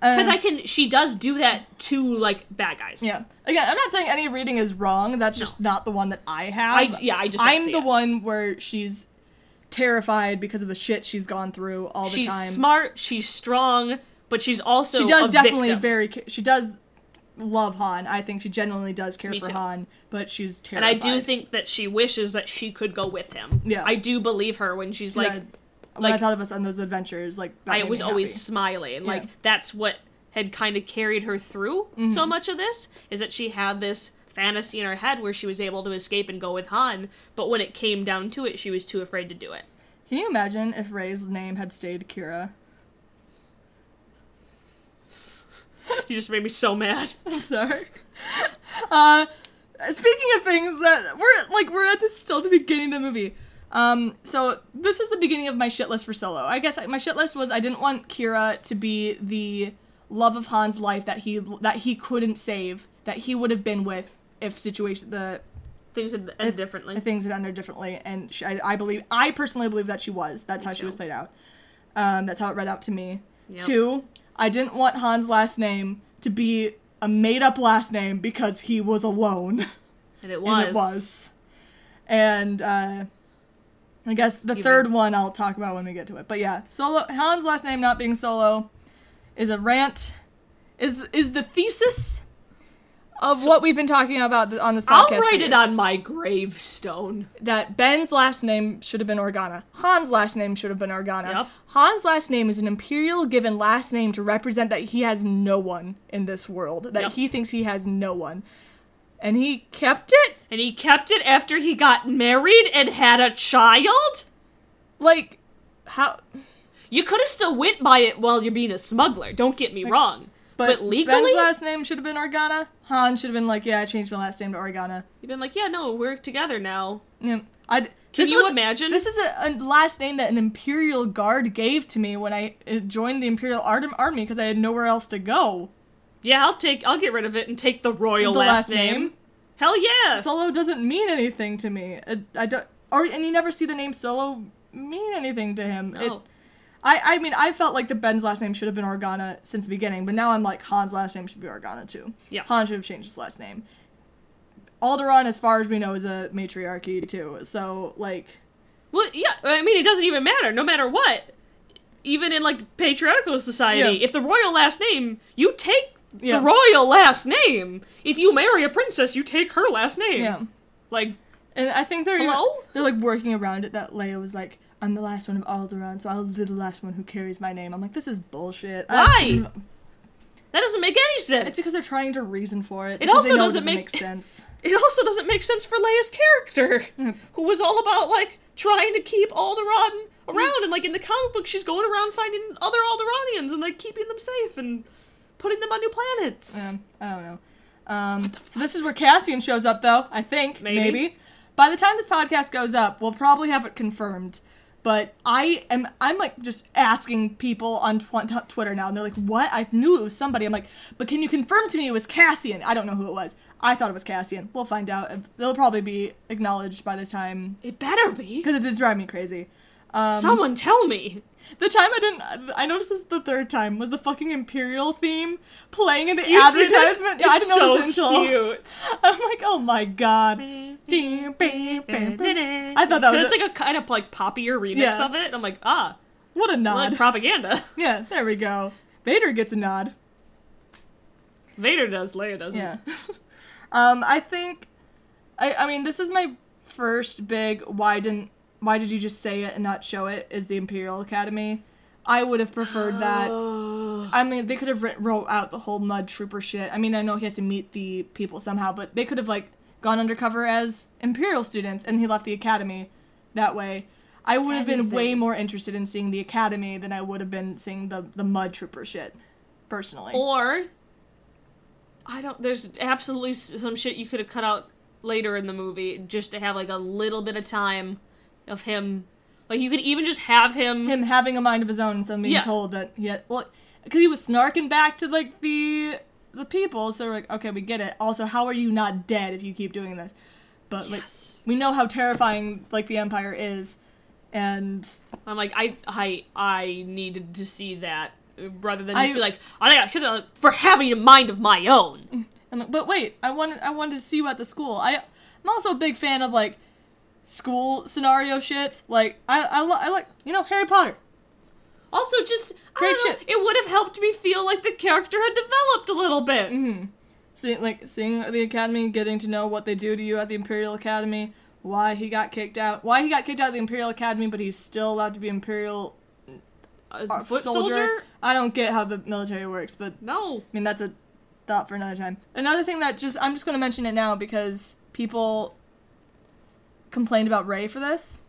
Because um, I can, she does do that to like bad guys. yeah. Again, I'm not saying any reading is wrong. That's just not the one that I have. I- yeah, I just I'm the it. one where she's terrified because of the shit she's gone through all the she's time. smart, she's strong, but she's also she does definitely victim. very she does love Han. I think she genuinely does care Me for too. Han, but she's and terrified. I do think that she wishes that she could go with him. Yeah. I do believe her when she's like, Yeah, when I thought of us on those adventures, like I was always smiling. Like that's what had kind of carried her through Mm-hmm. so much of this is that she had this fantasy in her head where she was able to escape and go with Han, but when it came down to it, she was too afraid to do it. Can you imagine if Rey's name had stayed Kira? You just made me so mad. I'm sorry. Uh, speaking of things that we're like, we're at this still the beginning of the movie. Um, so this is the beginning of my shit list for Solo. I guess my shit list was I didn't want Qi'ra to be the love of Han's life that he that he couldn't save, that he would have been with if situation the Things would end differently. things had ended differently, and she, I, I believe, I personally believe that she was. That's how she was played out. Um, that's how it read out to me. Yep. Two, I didn't want Han's last name to be a made-up last name because he was alone, and it was. and it was. And uh, I guess the Even- third one I'll talk about when we get to it. But yeah, Solo Han's last name not being Solo is a rant. Is is the thesis of what we've been talking about th- on this podcast? I'll write it on my gravestone. that Ben's last name should have been Organa. Han's last name should have been Organa. Yep. Han's last name is an imperial given last name to represent that he has no one in this world, that Yep. he thinks he has no one. And he kept it? And he kept it after he got married and had a child? Like, how? You could have still went by it while you're being a smuggler. Don't get me wrong. But, But, legally, Ben's last name should have been Organa. Han should have been like, yeah, I changed my last name to Organa. you've been like, yeah, no, we're together now. Yeah, I'd, Can you was- imagine? This is a, a last name that an Imperial Guard gave to me when I uh, joined the Imperial Army because I had nowhere else to go. Yeah, I'll take. I'll get rid of it and take the royal The last, last name. name? Hell yeah! Solo doesn't mean anything to me. I, I don't, or and you never see the name Solo mean anything to him. It, No. I, I mean, I felt like the Ben's last name should have been Organa since the beginning, but now I'm like Han's last name should be Organa too. Yeah. Han should have changed his last name. Alderaan, as far as we know, is a matriarchy too. So like, Well, yeah. I mean, it doesn't even matter. No matter what, even in like patriarchal society, Yeah. if the royal last name, you take Yeah. the royal last name. If you marry a princess, you take her last name. yeah. Like, And I think they're even- they're like working around it. That Leia was like, "I'm the last one of Alderaan, so I'll be the last one who carries my name." I'm like, this is bullshit. I- Why? that doesn't make any sense. It's because they're trying to reason for it. It also know doesn't make- sense. It also doesn't make sense for Leia's character, Mm. who was all about like trying to keep Alderaan Mm. around, and like in the comic book, she's going around finding other Alderaanians and like keeping them safe and putting them on new planets. Um, I don't know. Um, so this is where Cassian shows up, though. I think Maybe. maybe. By the time this podcast goes up, we'll probably have it confirmed. But I am I'm like just asking people on tw- Twitter now, and they're like, "What? I knew it was somebody." I'm like, "But can you confirm to me it was Cassian?" I don't know who it was. I thought it was Cassian. We'll find out. They'll probably be acknowledged by the time It better be. because it's been driving me crazy. Um, Someone tell me. The time I didn't, I noticed this the third time was the fucking Imperial theme playing in the You advertisement. Yeah, I didn't so notice until cute. I'm like, oh my god. I thought that was it's like a kind of like poppier remix Yeah. of it. and I'm like, ah, what a like nod. propaganda. yeah, there we go. Vader gets a nod. Vader does, Leia doesn't. Yeah. um, I think, I, I mean, this is my first big. Why didn't? Why did you just say it and not show it? Is the Imperial Academy? I would have preferred that. Oh. I mean, they could have wrote out the whole mud trooper shit. I mean, I know he has to meet the people somehow, but they could have like gone undercover as Imperial students, and he left the academy that way. I would have been way more interested in seeing the academy than I would have been seeing the the mud trooper shit, personally. Or I don't. There's absolutely some shit you could have cut out later in the movie just to have like a little bit of time of him. Like you could even just have him. him having a mind of his own instead of being Yeah. told that he had well because he was snarking back to like the the people so we're like okay we get it also how are you not dead if you keep doing this but like we know how terrifying like the empire is and I'm like, I, I, I needed to see that rather than just I- be like, I got shit for having a mind of my own. Mm. I'm like, but wait i wanted i wanted to see you at the school i i'm also a big fan of like school scenario shits like i i, lo- I like you know harry potter Also, just I Great don't know, shit. it would have helped me feel like the character had developed a little bit. Mm-hmm. seeing like seeing the academy getting to know what they do to you at the imperial academy why he got kicked out why he got kicked out of the imperial academy but he's still allowed to be imperial uh, foot soldier? i don't get how the military works but No. i mean that's a thought for another time another thing that just i'm just going to mention it now because people complained about rey for this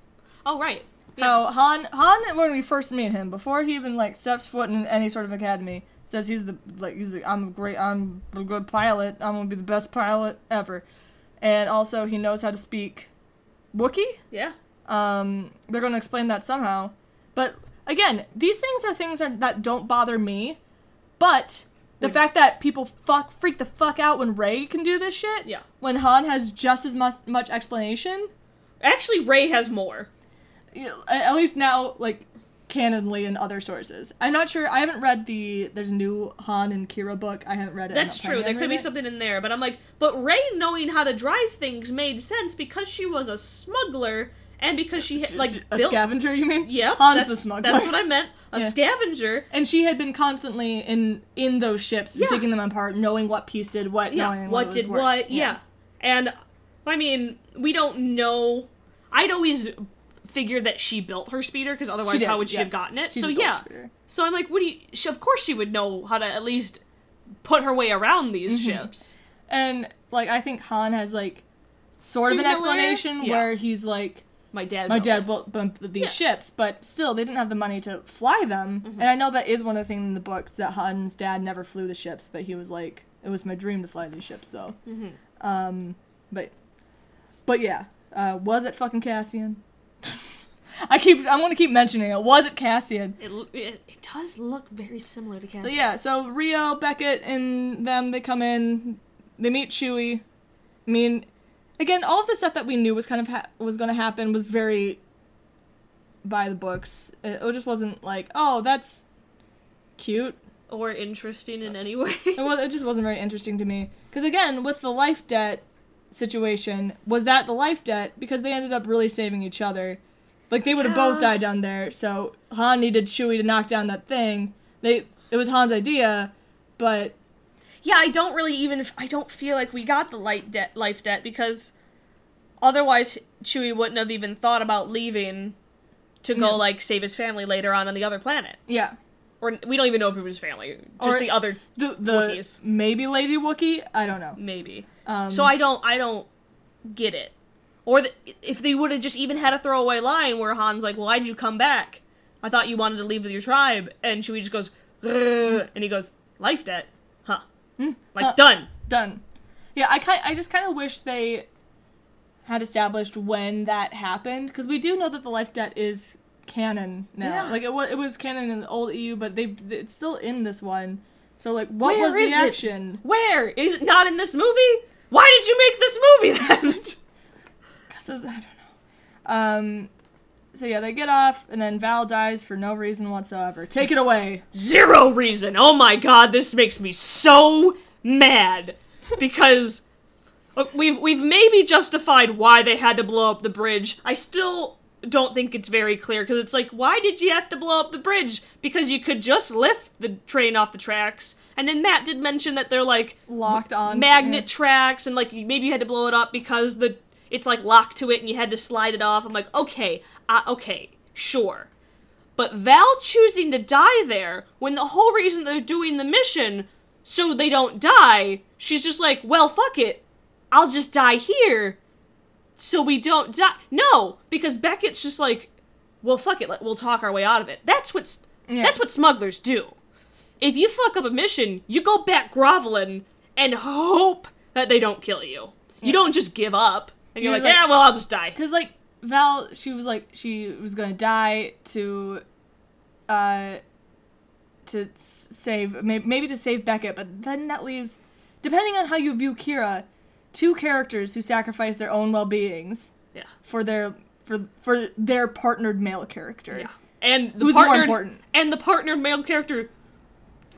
Oh right. Yeah. how Han Han when we first meet him before he even like steps foot in any sort of academy says he's the like he's the, I'm a great I'm a good pilot I'm gonna be the best pilot ever, and also he knows how to speak Wookiee. Yeah. Um, they're gonna explain that somehow, but again, these things are things are, that don't bother me, but. The fact that people fuck freak the fuck out when Rey can do this shit, Yeah. when Han has just as much much explanation, Actually, Rey has more. at least now like canonly in other sources i'm not sure i haven't read the there's a new han and qi'ra book i haven't read it That's true. There could be it. something in there, but I'm like, but Rey knowing how to drive things made sense because she was a smuggler and because she had, like a built. scavenger you mean Yeah, han's that's, the smuggler That's what I meant. A Yeah. scavenger. and she had been constantly in in those ships Yeah. digging them apart knowing what piece did what Yeah. What it did worth. what? Yeah. And I mean, we don't know. I'd always figured that she built her speeder because otherwise, did, how would she have gotten it? So yeah. speeder. So I'm like, what do you? She, of course, she would know how to at least put her way around these Mm-hmm. ships. and like i think han has like sort of an explanation Yeah. where he's like My dad. my built dad built these Yeah. ships, but still, they didn't have the money to fly them. Mm-hmm. And I know that is one of the things in the books that Han's dad never flew the ships, but he was like, it was my dream to fly these ships, though. Mm-hmm. Um, but, but yeah, uh, was it fucking Cassian? I keep, I'm gonna keep mentioning it. Was it Cassian? It, it, it does look very similar to Cassian. So yeah, so Rio, Beckett, and them they come in, they meet Chewie. I mean, again, all of the stuff that we knew was kind of ha- was going to happen was very by the books. It, it just wasn't like, oh, that's cute. Or interesting in any way. It was. It just wasn't very interesting to me. Because again, with the life debt situation, was that the life debt? Because they ended up really saving each other. Like they would have both died down there. So Han needed Chewie to knock down that thing. They. It was Han's idea, but yeah, I don't really even. I don't feel like we got the light debt, life debt because otherwise Chewie wouldn't have even thought about leaving to go Yeah. like save his family later on on the other planet. yeah. Or we don't even know if it was family, just Or- the other The the Wookiees. maybe Lady Wookiee. I don't know. maybe. Um, so I don't. I don't get it. Or the, if they would have just even had a throwaway line where Han's like, "Well, why'd you come back? I thought you wanted to leave with your tribe," and Chewie just goes, and he goes, "Life debt, huh? Like Huh. done." done. Yeah, I kind I just kind of wish they had established when that happened because we do know that the life debt is canon now. Yeah. Like it was it was canon in the old EU, but they it's still in this one. So like, what Where was the it? action? Where is it not in this movie? Why did you make this movie then? 'Cause of- I don't know. Um. So yeah, they get off, and then Val dies for no reason whatsoever. Take it away. Zero reason. Oh my god, this makes me so mad because we've we've maybe justified why they had to blow up the bridge. I still don't think it's very clear because it's like, why did you have to blow up the bridge? Because you could just lift the train off the tracks. And then Matt did mention that they're like Locked on magnet tracks, and like maybe you had to blow it up because the it's like locked to it, and you had to slide it off. I'm like, okay, uh, okay, sure. But Val choosing to die there when the whole reason they're doing the mission so they don't die, she's just like, well, fuck it. I'll just die here so we don't die. No, because Beckett's just like, well, fuck it. We'll talk our way out of it. That's what's Yeah. that's what smugglers do. If you fuck up a mission, you go back groveling and hope that they don't kill you. You don't just give up and you're, You're like, like- yeah, well, I'll just die. Because like Val, she was like she was gonna die to, uh, to save maybe to save Beckett, but then that leaves, depending on how you view Qi'ra, two characters who sacrifice their own well beings Yeah. for their for for their partnered male character. Yeah. And the Who's more important? And the partnered male character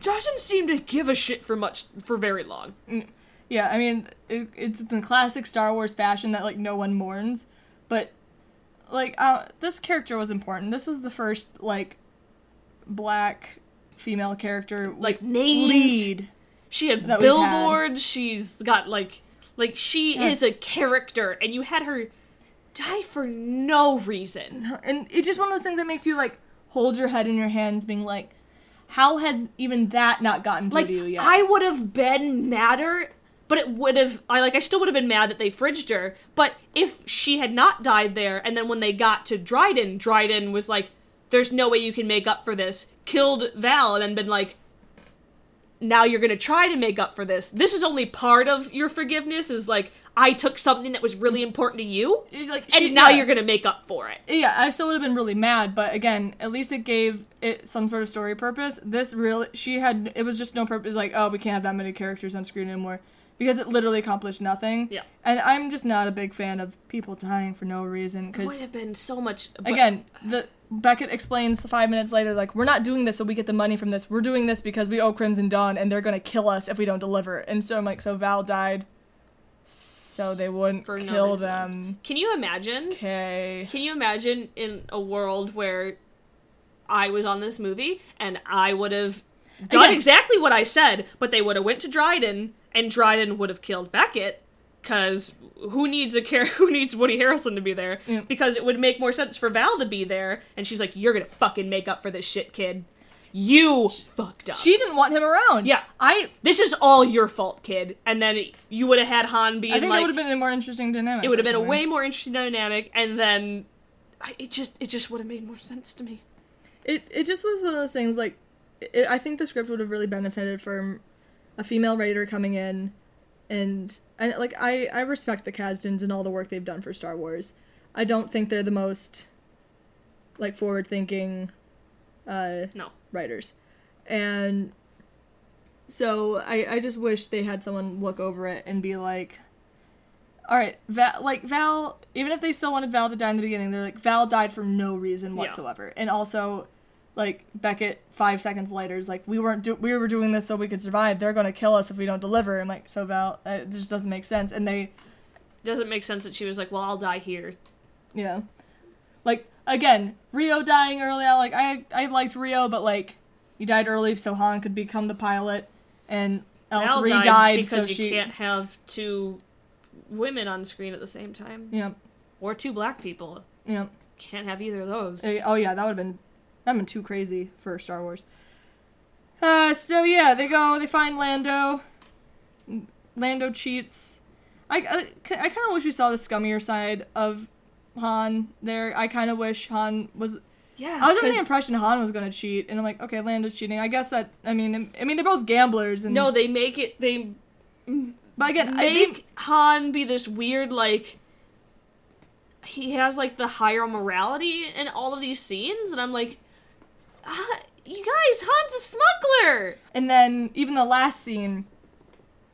doesn't seem to give a shit for much for very long. Yeah, I mean, it, it's in the classic Star Wars fashion that like no one mourns, but like uh, this character was important. This was the first like black female character Like named. lead. She had. billboards. She's got like like she Yeah. is a character, and you had her die for no reason. and it's just one of those things that makes you like hold your head in your hands, being like, how has even that not gotten Like to you yet? I would have been madder, but it would have. I like I still would have been mad that they fridged her. But if she had not died there, and then when they got to Dryden, Dryden was like, "There's no way you can make up for this." Killed Val, and then been like, now you're gonna try to make up for this. This is only part of your forgiveness. Is like I took something that was really important to you, like, and she- now yeah. you're gonna make up for it. yeah, I still would have been really mad, but again, at least it gave it some sort of story purpose. This really, she had, it was just no purpose. Like, oh, we can't have that many characters on screen anymore because it literally accomplished nothing. Yeah. and I'm just not a big fan of people dying for no reason It because would have been so much. but- again, the Beckett explains five minutes later, like, we're not doing this so we get the money from this. We're doing this because we owe Crimson Dawn and they're gonna kill us if we don't deliver. And so I'm like, so Val died, so they wouldn't For kill reason. them. Can you imagine? Okay. Can you imagine in a world where I was on this movie and I would have done Again- exactly what I said, but they would have went to Dryden and Dryden would have killed Beckett because who needs a care who needs Woody Harrelson to be there? Yeah. Because it would make more sense for Val to be there and she's like, You're gonna fucking make up for this shit, kid. You fucked up. She didn't want him around. Yeah. I this is all your fault, kid. And then you would have had Han being I think like that would have been a more interesting dynamic. it would have been a way more interesting dynamic and then I, it just it just would have made more sense to me It it just was one of those things like it, I think the script would have really benefited from a female writer coming in and and like I I respect the Kasdans and all the work they've done for Star Wars. I don't think they're the most like forward thinking uh no writers. And so I I just wish they had someone look over it and be like all right, Val, like Val, even if they still wanted Val to die in the beginning, they're like Val died for no reason Yeah. whatsoever. And also like Beckett 5 seconds later is like we weren't do- we were doing this so we could survive. They're going to kill us if we don't deliver. I'm like so Val, uh, it just doesn't make sense. And they doesn't make sense that she was like well i'll die here Yeah. Like again, Rio dying early. I like I I liked Rio, but like he died early so Han could become the pilot, and L three died, died, because so you she. can't have two women on screen at the same time Yeah, or two black people yeah. can't have either of those Oh yeah, that would have been been too crazy for Star Wars. Uh, so yeah, they go. They find Lando. Lando cheats. I I, I kind of wish we saw the scummier side of Han there. I kind of wish Han was yeah I was under the impression Han was gonna cheat, and I'm like, okay, Lando's cheating. I guess that. I mean, I mean, they're both gamblers, and no they make it they But again, I make think han be this weird like he has like the higher morality in all of these scenes, and I'm like, you guys, Han's a smuggler. And then even the last scene.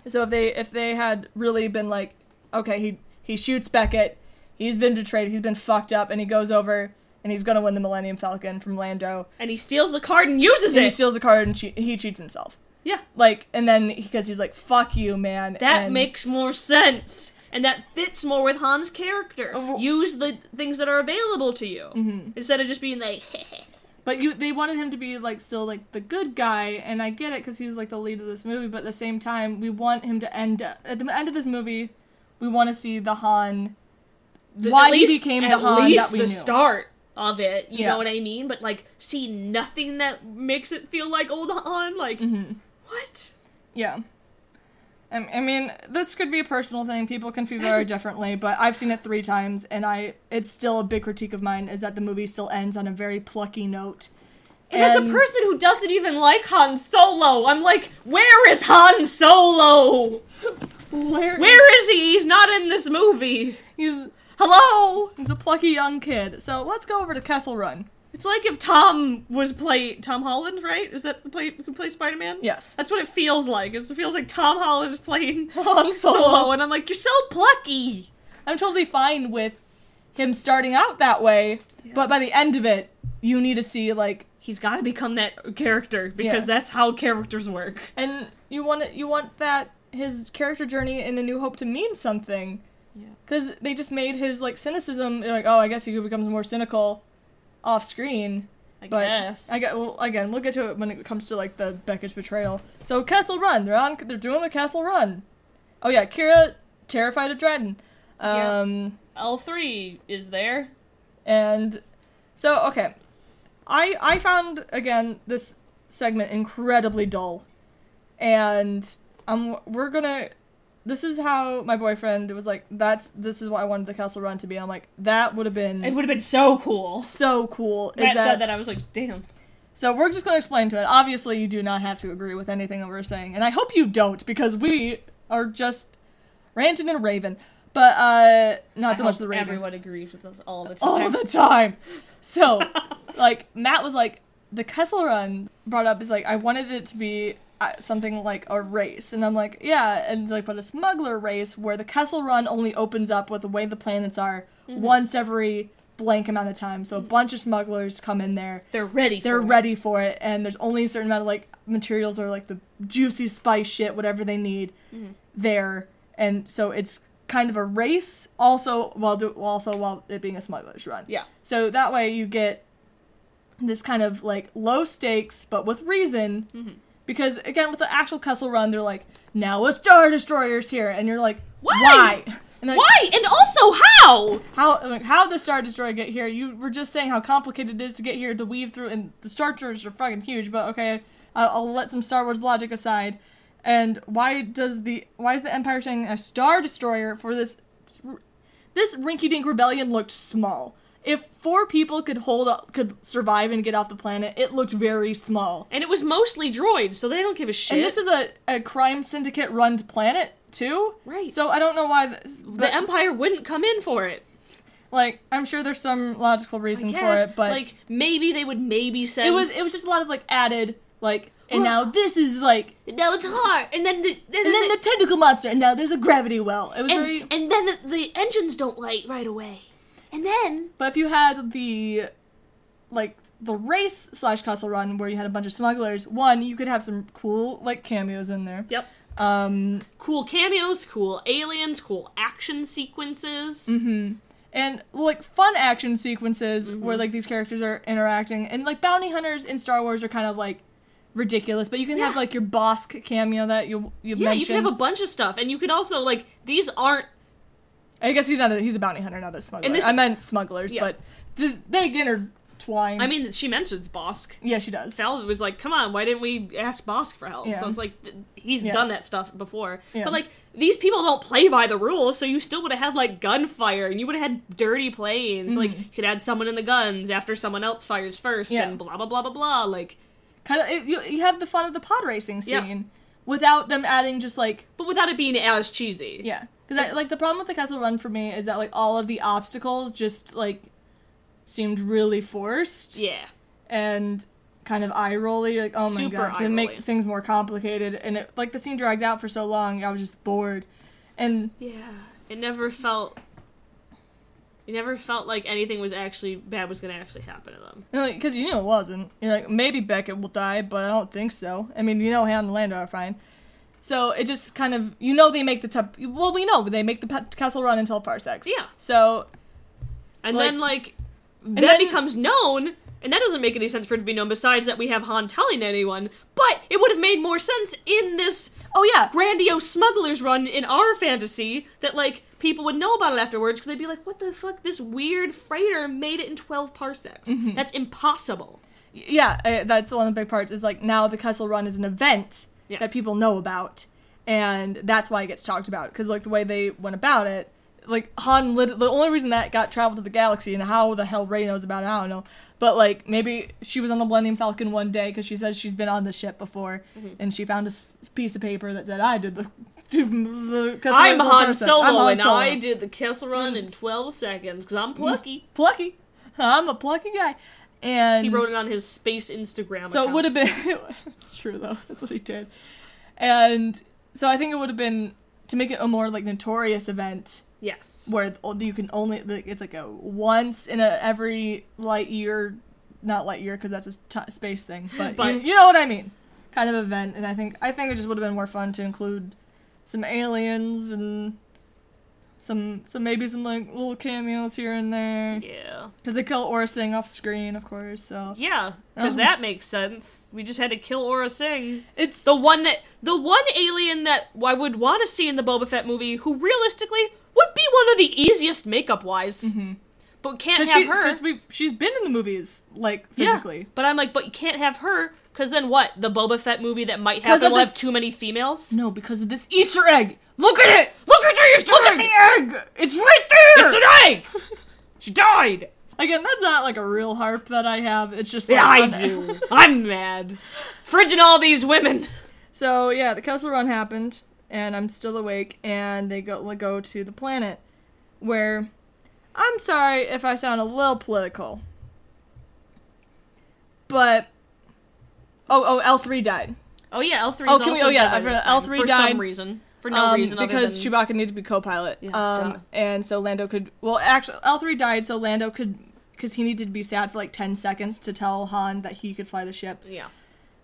So if they if they had really been like, okay, he he shoots Beckett, he's been betrayed, he's been fucked up, and he goes over and he's gonna win the Millennium Falcon from Lando. And he steals the card and uses it. He steals the card and che- he cheats himself. yeah, Like, and then because he's like, "Fuck you, man." that and- makes more sense. And that fits more with Han's character. Use the things that are available to you Mm-hmm. instead of just being like, But you, they wanted him to be like still like the good guy, and I get it because he's like the lead of this movie. But at the same time, we want him to end at the end of this movie. We want to see the Han. why least, he became the at Han least that we the knew. start of it. You Yeah. know what I mean? But like, see nothing that makes it feel like old Han. Like, Mm-hmm. what? Yeah. I I mean, this could be a personal thing. People can feel very differently, but I've seen it three times, and I it's still a big critique of mine is that the movie still ends on a very plucky note. And, as a person who doesn't even like Han Solo, I'm like, where is Han Solo? where Where is he? He's not in this movie. he's Hello? he's a plucky young kid. So let's go over to Kessel Run. It's like if Tom was play Tom Holland, right? Is that the play who plays Spider Man? Yes. That's what it feels like. It feels like Tom Holland is playing Han Solo, Solo. and I'm like, you're so plucky. I'm totally fine with him starting out that way, but by the end of it, you need to see like He's got to become that character because Yeah. that's how characters work. and you want it, you want that his character journey in A New Hope to mean something. Yeah. Because they just made his like cynicism like, oh, I guess he becomes more cynical off screen. I But guess. I get well again. We'll get to it when it comes to like the Beckett's betrayal. So Kessel Run, they're on. They're doing the Kessel Run. Oh yeah, Qi'ra terrified of Dryden. Yeah. Um, L3 is there. and so okay, I I found again this segment incredibly dull, and um we're gonna. This is how my boyfriend was like. That's this is what I wanted the Kessel Run to be. I'm like that would have been It would have been so cool. so cool. Is Matt that, said that I was like, damn. So we're just going to explain to it. Obviously, you do not have to agree with anything that we're saying, and I hope you don't because we are just ranting and raving. But uh, not I so much hope the raving Everyone agrees with us all the time. all the time. So, like Matt was like, the Kessel Run brought up is like I wanted it to be something like a race, and I'm like, yeah, and like but a smuggler race where the Kessel Run only opens up with the way the planets are once every blank amount of time. So a bunch of smugglers come in there They're ready. they're for it. ready for it and there's only a certain amount of like materials or like the juicy spice shit whatever they need Mm-hmm. there and so it's kind of a race also while do also while it being a smuggler's run Yeah. so that way you get this kind of like low stakes but with reason Mm-hmm. Because again with the actual Kessel run they're like now a star destroyer's here and you're like Why? why and like, Why? And also, how? how like how the Star Destroyer get here? You were just saying how complicated it is to get here to weave through, and the Star Destroyers are fucking huge. But okay, I'll, I'll let some Star Wars logic aside. And why does the why is the Empire sending a Star Destroyer for this? This rinky-dink rebellion looked small. If four people could hold up, could survive and get off the planet, it looked very small. And it was mostly droids, so they don't give a shit. And this is a, a crime syndicate run planet too. Right. So I don't know why the, the Empire wouldn't come in for it. like I'm sure there's some logical reason for it, but like maybe they would maybe send. it was it was just a lot of like added like and now this is like now it's hard, and then the and, and then the tentacle monster and now there's a gravity well. It was and, very and then the, the engines don't light right away, and then but if you had the like the race slash Kessel run where you had a bunch of smugglers, one you could have some cool like cameos in there. yep, Um cool cameos, cool aliens, cool action sequences. Mm-hmm. and like fun action sequences Mm-hmm. where like these characters are interacting and like bounty hunters in Star Wars are kind of like ridiculous, but you can have like your Bossk cameo that you you Yeah, mentioned. you can have a bunch of stuff, and you could also like these aren't I guess he's not a, he's a bounty hunter, not a smuggler. And this- I meant smugglers, Yeah. but th- they intertwine. I mean, she mentions Bossk. yeah, she does. Sal was like, "Come on, why didn't we ask Bossk for help?" Yeah. So it's like th- he's Yeah. done that stuff before. But like these people don't play by the rules, so you still would have had like gunfire, and you would have had dirty planes. Like you could add someone in the guns after someone else fires first, Mm-hmm. And blah blah blah blah blah. Like, kind of you, you have the fun of the pod racing scene without them adding just like but without it being as cheesy. yeah, Because like the problem with the Kessel Run for me is that like all of the obstacles just like seemed really forced Yeah. and kind of eye rolly. Like oh my Super god, to make things more complicated, and it like the scene dragged out for so long, I was just bored. And Yeah. It never felt. It never felt like anything was actually bad was gonna actually happen to them. because you, knew it wasn't. You're like maybe Beckett will die, but I don't think so. I mean, you know, Han and Lando are fine. So it just kind of you know they make the top. Well, we know they make the pe- Kessel Run in twelve parsecs. Yeah. So And Like- then like and that then- becomes known, and that doesn't make any sense for it to be known. Besides that, we have Han telling anyone, but it would have made more sense in this oh yeah, grandiose smugglers run in our fantasy that like people would know about it afterwards because they'd be like, "What the fuck? This weird freighter made it in twelve parsecs. Mm-hmm. That's impossible." yeah, uh, that's one of the big parts. Is like now the Kessel Run is an event Yeah. that people know about, and that's why it gets talked about. Because like the way they went about it, like Han, lit- the only reason that got traveled to the galaxy and how the hell Rey knows about it, I don't know. But like maybe she was on the Millennium Falcon one day because she says she's been on the ship before, Mm-hmm. and she found a s- piece of paper that said I did the. the I'm Han person. Solo, I'm Han and Solo. I did the Kessel Run in twelve seconds because I'm plucky. plucky. I'm a plucky guy, and He wrote it on his space Instagram. So it would have been. it's true though. That's what he did. And so I think it would have been to make it a more like notorious event yes. where you can only like, it's like a once in a every light year, not light year because that's a t- space thing, but, But- you, you know what I mean, kind of event. And I think I think it just would have been more fun to include some aliens and some some maybe some like little cameos here and there Yeah. because they kill Aurra Sing off screen, of course. So Yeah, because Oh. Um. that makes sense. We just had to kill Aurra Sing. it's The one that the one alien that I would want to see in the Boba Fett movie, who realistically would be one of the easiest makeup wise, mm-hmm. But can't have she, her. we, she's been in the movies, like, Yeah, physically. but I'm like, but you can't have her because then what? The Boba Fett movie that might happen will have this- too many females. No, because of this Easter egg! Look at it! Look at the Easter Look egg! at the egg! It's right there! It's an egg. she died. Again, that's not like a real harp that I have. It's just like, Yeah, I do. I'm mad. Fridging all these women. So yeah, the Kessel Run happened, and I'm still awake, and they go go to the planet, where I'm sorry if I sound a little political, but oh oh L three died. Oh yeah, L three. Oh, is can we- oh, yeah, dead by I this forgot. time, L3 for died. For some reason. For no Um, reason because than Chewbacca needed to be co-pilot. Yeah, um, and so Lando could. Well, actually, L three died, so Lando could because he needed to be sad for like ten seconds to tell Han that he could fly the ship. yeah.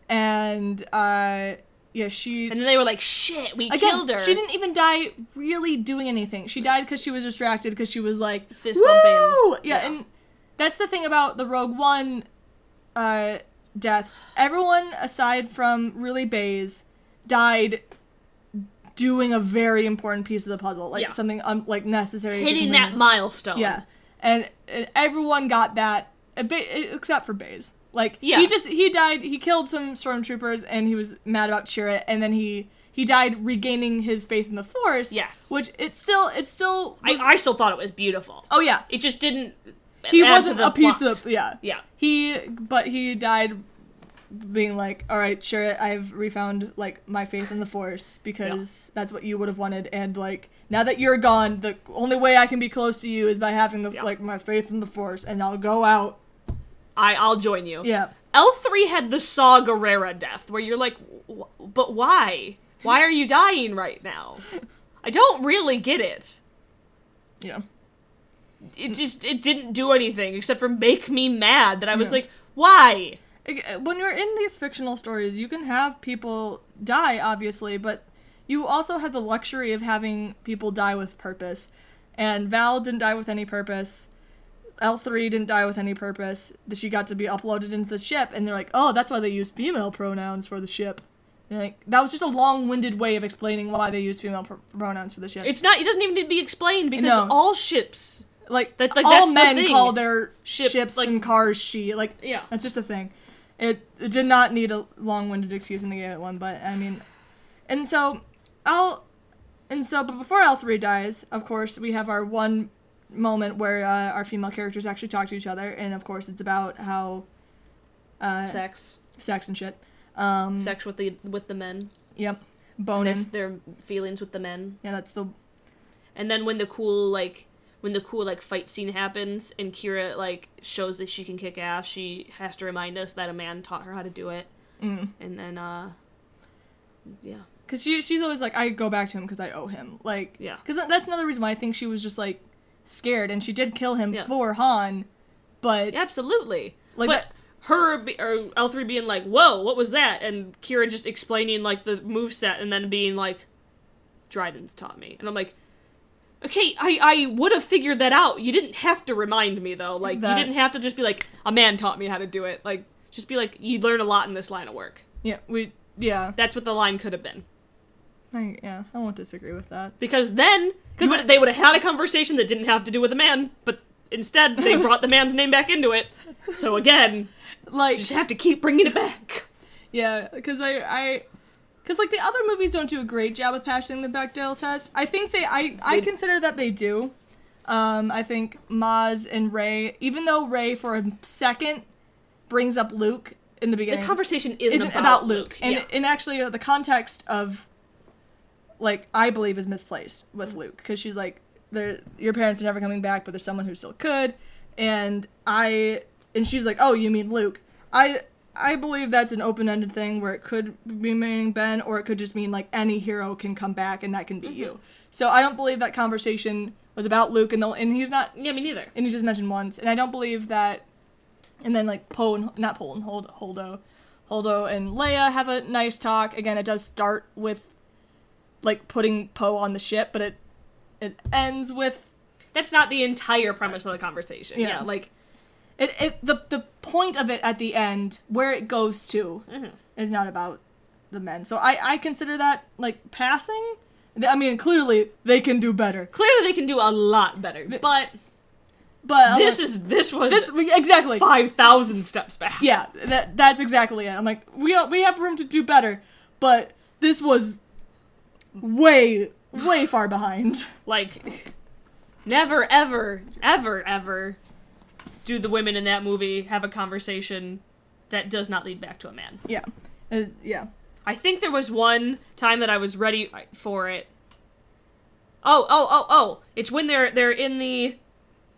And uh, yeah, she. And then they were like, "Shit, we Again, killed her." She didn't even die really doing anything. She died because she was distracted because she was like Fist bumping. Yeah, Yeah. and that's the thing about the Rogue One uh, deaths. Everyone aside from really Baze died doing a very important piece of the puzzle, like Yeah. something like necessary. hitting that milestone. Yeah, and, and everyone got that, bit, except for Baze. Like Yeah. he just he died. He killed some stormtroopers, and he was mad about Chirrut, and then he he died regaining his faith in the Force. Yes. which it still it still I, was, I still thought it was beautiful. oh yeah It just didn't. he wasn't a piece plot. of the yeah Yeah. he but he died being like all right sure i've refound like my faith in the force because that's what you would have wanted and like now that you're gone the only way i can be close to you is by having the Yeah. like my faith in the force and i'll go out I I'll join you. yeah L three had the Saw Gerrera death, where you're like, "Wh- but why? Why are you dying right now? I don't really get it. yeah It just it didn't do anything except for make me mad. That I was Yeah. like, why? Uh, when you're in these fictional stories you can have people die obviously but you also have the luxury of having people die with purpose and val didn't die with any purpose l3 didn't die with any purpose she got to be uploaded into the ship and they're like oh that's why they use female pronouns for the ship And, like that was just a long-winded way of explaining why they use female pr- pronouns for the ship It's not. It doesn't even need to be explained because No. all ships. like, That- like, all that's the men thing. call their Ship, ships like- and cars she like Yeah. that's just a thing it, it did not need a long-winded excuse and they gave it one but i mean and so i'll and so but before l3 dies of course we have our one moment where uh, our female characters actually talk to each other and of course it's about how uh sex, Sex, and shit um sex with the with the men, yep boning their feelings with the men. yeah that's the And then when the cool like when the cool like fight scene happens and Qi'ra like shows that she can kick ass, she has to remind us that a man taught her how to do it. Mm. And then uh yeah. Because she, she's always like, I go back to him because I owe him. Like, Yeah. Because that's another reason why I think she was just like scared, and she did kill him Yeah. for Han, but Absolutely. Like but that- her be, or L three being like, "Whoa, what was that?" and Qi'ra just explaining like the move set and then being like, "Dryden's taught me," and I'm like, "Okay, I I would have figured that out. You didn't have to remind me though. Like That- you didn't have to just be like, a man taught me how to do it. Like just be like, you learn a lot in this line of work. yeah, we yeah, That's what the line could have been." I, yeah, I won't disagree with that. Because then, because they would have had a conversation that didn't have to do with a man, but instead they brought the man's name back into it. So again, Like, you just have to keep bringing it back. yeah, because I I. Because like the other movies don't do a great job of passing the Bechdel test. I think they, I, I They- consider that they do. Um, I think Maz and Rey, even though Rey for a second brings up Luke in the beginning, The conversation isn't, isn't about, Luke. Luke. And yeah. and actually uh, the context of like I believe is misplaced with Luke because she's like there your parents are never coming back but there's someone who still could and I and she's like oh you mean Luke. I I believe that's an open-ended thing where it could be meaning Ben or it could just mean like any hero can come back and that can be Mm-hmm. you. So I don't believe that conversation was about Luke and the, and he's not yeah, me neither. and he's just mentioned once. And I don't believe that. And then like Poe and not Poe and Hold, Holdo, Holdo and Leia have a nice talk. Again, it does start with like putting Poe on the ship, but it it ends with That's not the entire premise of the conversation. Yeah. Yeah, like it. it the the point of it at the end, where it goes to, Mhm. is not about the men. So I I consider that like passing. I mean, clearly they can do better, clearly they can do a lot better. But but I'm this like- is this was this exactly five thousand steps back. Yeah, that that's exactly it. I'm like, we we have room to do better, but this was way way far behind. Like never ever ever ever do the women in that movie have a conversation that does not lead back to a man. Yeah, uh, yeah, I think there was one time that I was ready for it. Oh, oh, oh, oh! It's when they're they're in the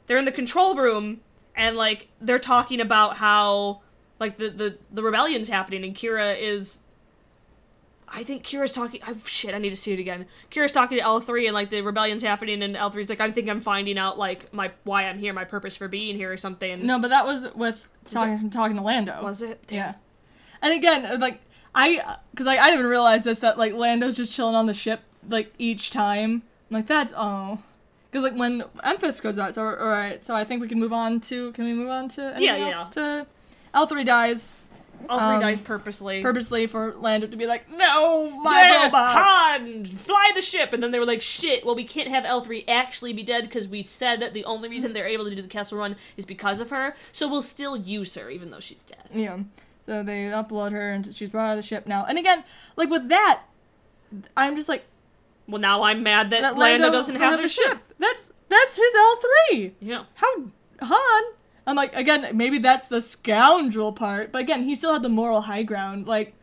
they're in the control room and like they're talking about how like the the the rebellion's happening and Qi'ra is I think Qi'ra's talking oh shit, I need to see it again. Qi'ra's talking to L3 and like the rebellion's happening and L3's like I think I'm finding out like my why I'm here, my purpose for being here or something. no, but that was with talking talking to Lando. Was it? Yeah, and again, like I, because like I didn't even realize this that like Lando's just chilling on the ship like each time. I'm like that's oh. Because like when Enfys goes out, so all right, so I think we can move on to. Can we move on to? Yeah, else? To L three dies All three Um, dies purposely. purposely for Lando to be like, no, my yeah, robot. Han, fly the ship. And then they were like, shit, well, we can't have L3 actually be dead because we said that the only reason they're able to do the Kessel run is because of her. So we'll still use her even though she's dead. Yeah. So they upload her and she's brought out of the ship now. And again, like with that, I'm just like Well, now I'm mad that, that Lando, Lando doesn't have, the ship. That's that's his L three. Yeah. How Han? I'm like again, maybe that's the scoundrel part, but again, he still had the moral high ground. Like,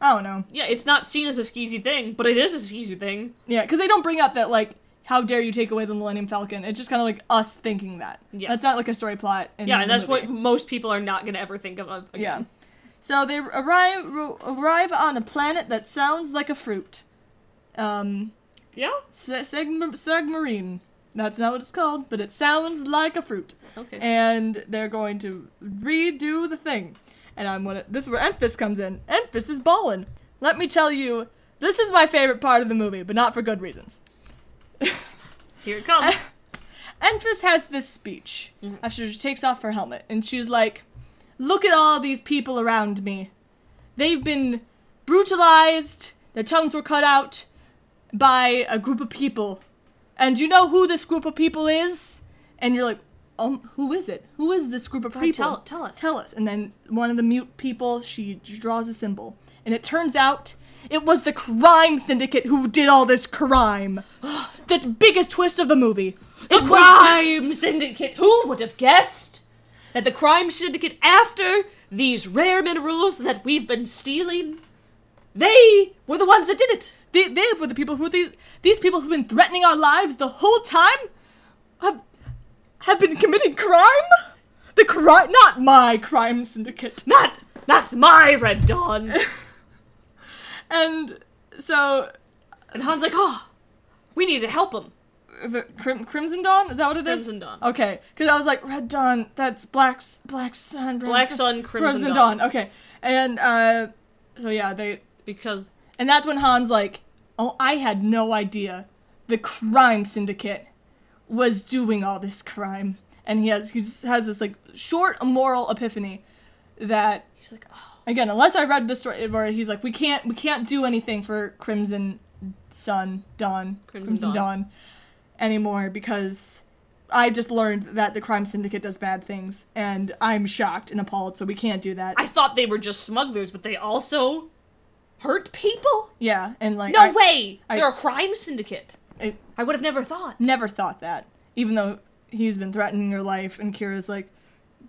I don't know. Yeah, it's not seen as a skeezy thing, but it is a skeezy thing. Yeah, because they don't bring up that like. How dare you take away the Millennium Falcon? It's just kind of like us thinking that. Yeah. That's not like a story plot. In Yeah, and that's movie. what most people are not going to ever think of. of Yeah. again. So they arrive arrive on a planet that sounds like a fruit. Um, Yeah? Se- Segm- Submarine. That's not what it's called, but it sounds like a fruit. Okay. And they're going to redo the thing. And I'm gonna. This is where Enfys comes in. Enfys is ballin'. Let me tell you, this is my favorite part of the movie, but not for good reasons. Here it comes. Enfys has this speech mm-hmm. after she takes off her helmet, and she's like, Look at all these people around me. They've been brutalized, their tongues were cut out by a group of people. And you know who this group of people is? And you're like, um, who is it? Who is this group of people? tell- tell us. Tell us. And then one of the mute people, she draws a symbol. And it turns out it was the crime syndicate who did all this crime. the biggest twist of the movie. The It was- crime syndicate. Who would have guessed that the crime syndicate, after these rare minerals that we've been stealing, They were the ones that did it. They, they were the people who these these people who've been threatening our lives the whole time have, have been committing crime. The crime, not my crime syndicate. Not, not my Red Dawn. And so And Han's like, oh, we need to help him. the Crim- Crimson Dawn is that what it is? Crimson Dawn. Okay, because I was like Red Dawn. That's Black Black Sun. Red Black Sun, Crimson Dawn. Dawn. Okay, and uh, so yeah, they Because and that's when Han's like, "Oh, I had no idea the crime syndicate was doing all this crime." And he has he just has this like short moral epiphany that he's like, oh, again, unless I read the story where he's like, "We can't we can't do anything for Crimson Sun Dawn Crimson Dawn. Dawn anymore because." I just learned that the crime syndicate does bad things, and I'm shocked and appalled. So we can't do that. I thought they were just smugglers, but they also hurt people. yeah, and like No I, way! I- They're a crime syndicate. I I would have never thought. never thought that, even though he's been threatening your life, and Qi'ra's like,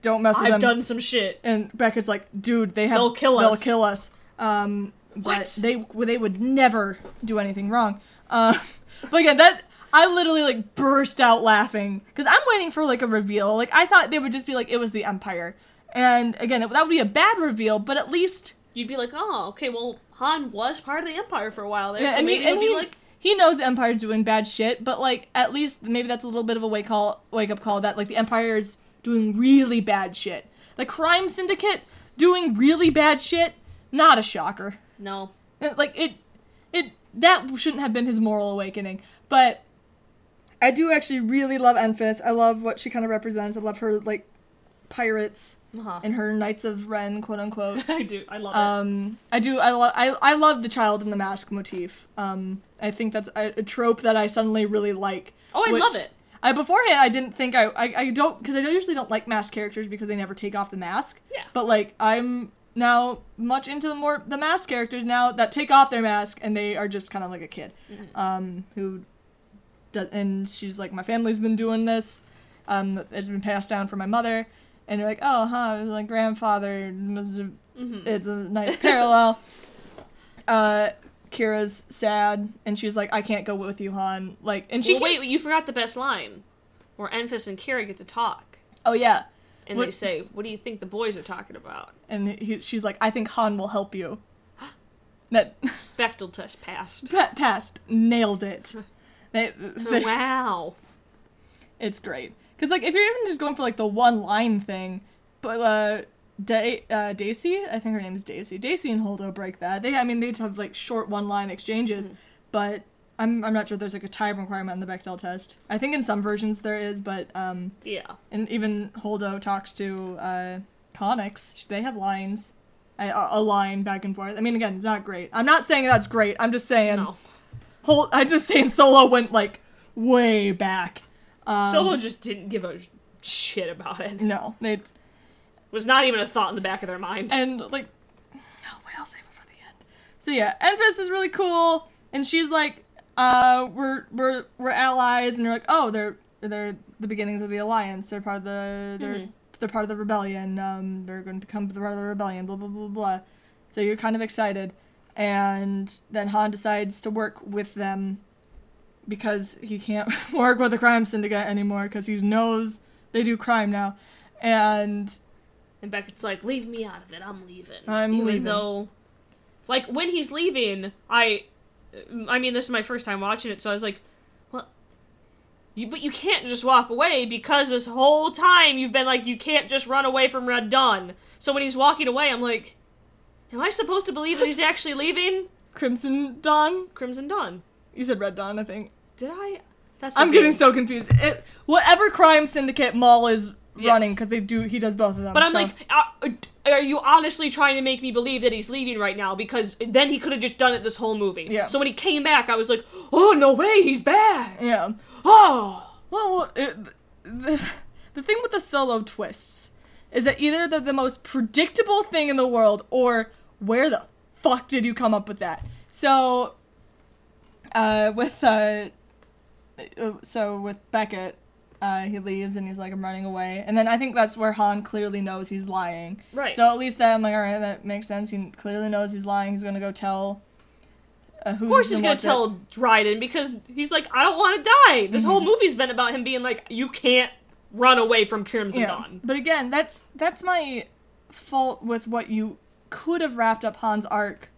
"Don't mess with them. I've them." done some shit. and Becca's like, "Dude, they have They'll kill They'll us." kill us." Um, but What? they they would never do anything wrong. Uh, but again, that I literally like burst out laughing because I'm waiting for like a reveal. Like I thought they would just be like it was the Empire, and again, it, that would be a bad reveal. But at least You'd be like, oh, okay, well, Han was part of the Empire for a while there, Yeah, so and maybe he, and be he, like, he knows the Empire's doing bad shit, but like at least maybe that's a little bit of a wake call, wake up call that like the Empire's doing really bad shit. The crime syndicate doing really bad shit, not a shocker. no. Uh, like it, it that shouldn't have been his moral awakening. But I do actually really love Enfys. I love what she kind of represents. I love her like pirates Uh-huh. and her Knights of Ren, quote unquote. I do. I love it. Um, I do. I love. I I love the child in the mask motif. Um, I think that's a, a trope that I suddenly really like. Oh, I which- love it. I beforehand I didn't think I I, I don't because I usually don't like mask characters because they never take off the mask. Yeah. But like I'm now much into the more the mask characters now that take off their mask and they are just kind of like a kid, Mm-hmm. um, who, does, and she's like my family's been doing this, um, it's been passed down from my mother, and you're like oh huh my grandfather Mhm. it's a nice parallel. Uh, Qi'ra's sad, and she's like, "I can't go with you, Han." Like, and she well, wait, you forgot the best line, where Enfys and Qi'ra get to talk, Oh yeah, and What- they say, "What do you think the boys are talking about?" and he, she's like, "I think Han will help you." That Bechdel test passed. that passed, nailed it. They, they- wow. it's great because like if you're even just going for like the one line thing, but uh, da- uh, Daisy, I think her name is Daisy. Daisy and Holdo break that. They, I mean, they have like short one line exchanges, but I'm I'm not sure there's like a time requirement in the Bechdel test. I think in some versions there is, but um, Yeah. and even Holdo talks to uh, Connix. They have lines, a, a line back and forth. I mean, again, it's not great. I'm not saying that's great. I'm just saying. No. Hol- I'm just saying Solo went like way back. Um, Solo just didn't give a shit about it. It No, they was not even a thought in the back of their mind. and like oh wait i'll save it for the end so yeah Enfys is really cool and she's like uh we're we're we're allies and you're like oh they're they're the beginnings of the alliance they're part of the they're Mhm. they're part of the rebellion um they're going to become part of the rebellion blah blah blah blah so you're kind of excited and then han decides to work with them because he can't work with the crime syndicate anymore because he knows they do crime now and And Beckett's like, leave me out of it. I'm leaving. I'm Even leaving. though, like, when he's leaving, I, I mean, this is my first time watching it, so I was like, well, you, but you can't just walk away because this whole time you've been like, you can't just run away from Red Dawn. So when he's walking away, I'm like, am I supposed to believe that he's actually leaving crimson dawn Crimson Dawn? You said Red Dawn, I think. Did I? That's I'm getting so confused. It, whatever crime syndicate Maul is Yes. running, because they do, he does both of them. But I'm so- like, are, are you honestly trying to make me believe that he's leaving right now? Because then he could have just done it this whole movie. Yeah. So when he came back, I was like, oh no way, he's back. yeah. Oh. Well, well, it, the, the thing with the solo twists is that either they're the most predictable thing in the world, or where the fuck did you come up with that? So, uh, with uh, uh, so with Beckett, uh, he leaves and he's like, I'm running away. And then I think that's where Han clearly knows he's lying. Right. So at least that I'm like, all right, that makes sense. He clearly knows he's lying. He's gonna go tell. Uh, who's Of course he's gonna what's it. tell Dryden because he's like, I don't want to die. This Mm-hmm. whole movie's been about him being like, you can't run away from Crimson Yeah. Dawn. But again, that's that's my fault with what you could have wrapped up Han's arc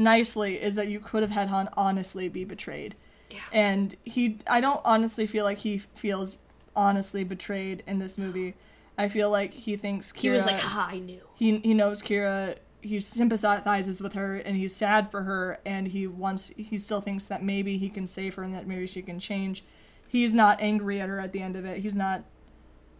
nicely is that you could have had Han honestly be betrayed. Yeah. And he I don't honestly feel like he feels honestly betrayed in this movie. I feel like he thinks Qi'ra He was like, ha, I knew. he he knows Qi'ra. He sympathizes with her, and he's sad for her, and he wants. He still thinks that maybe he can save her, and that maybe she can change. He's not angry at her at the end of it. He's not,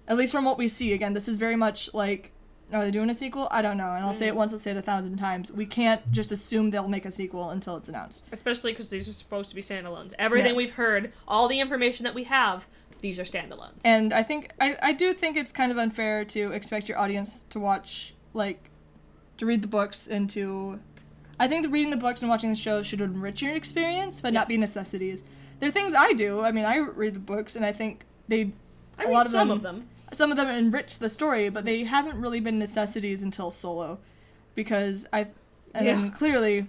at least from what we see. Again, this is very much like, are they doing a sequel? I don't know, and I'll say it mm. once, I'll say it a thousand times. We can't just assume they'll make a sequel until it's announced. Especially because these are supposed to be standalones. Everything Yeah. we've heard, all the information that we have, these are standalones. And I think I, I do think it's kind of unfair to expect your audience to watch like to read the books and to I think that reading the books and watching the show should enrich your experience, but not be Yes. necessities. There are things I do. I mean, I read the books and I think they I a read lot of some them, of them. Some of them enrich the story, but they haven't really been necessities until Solo, because I and Yeah. then clearly,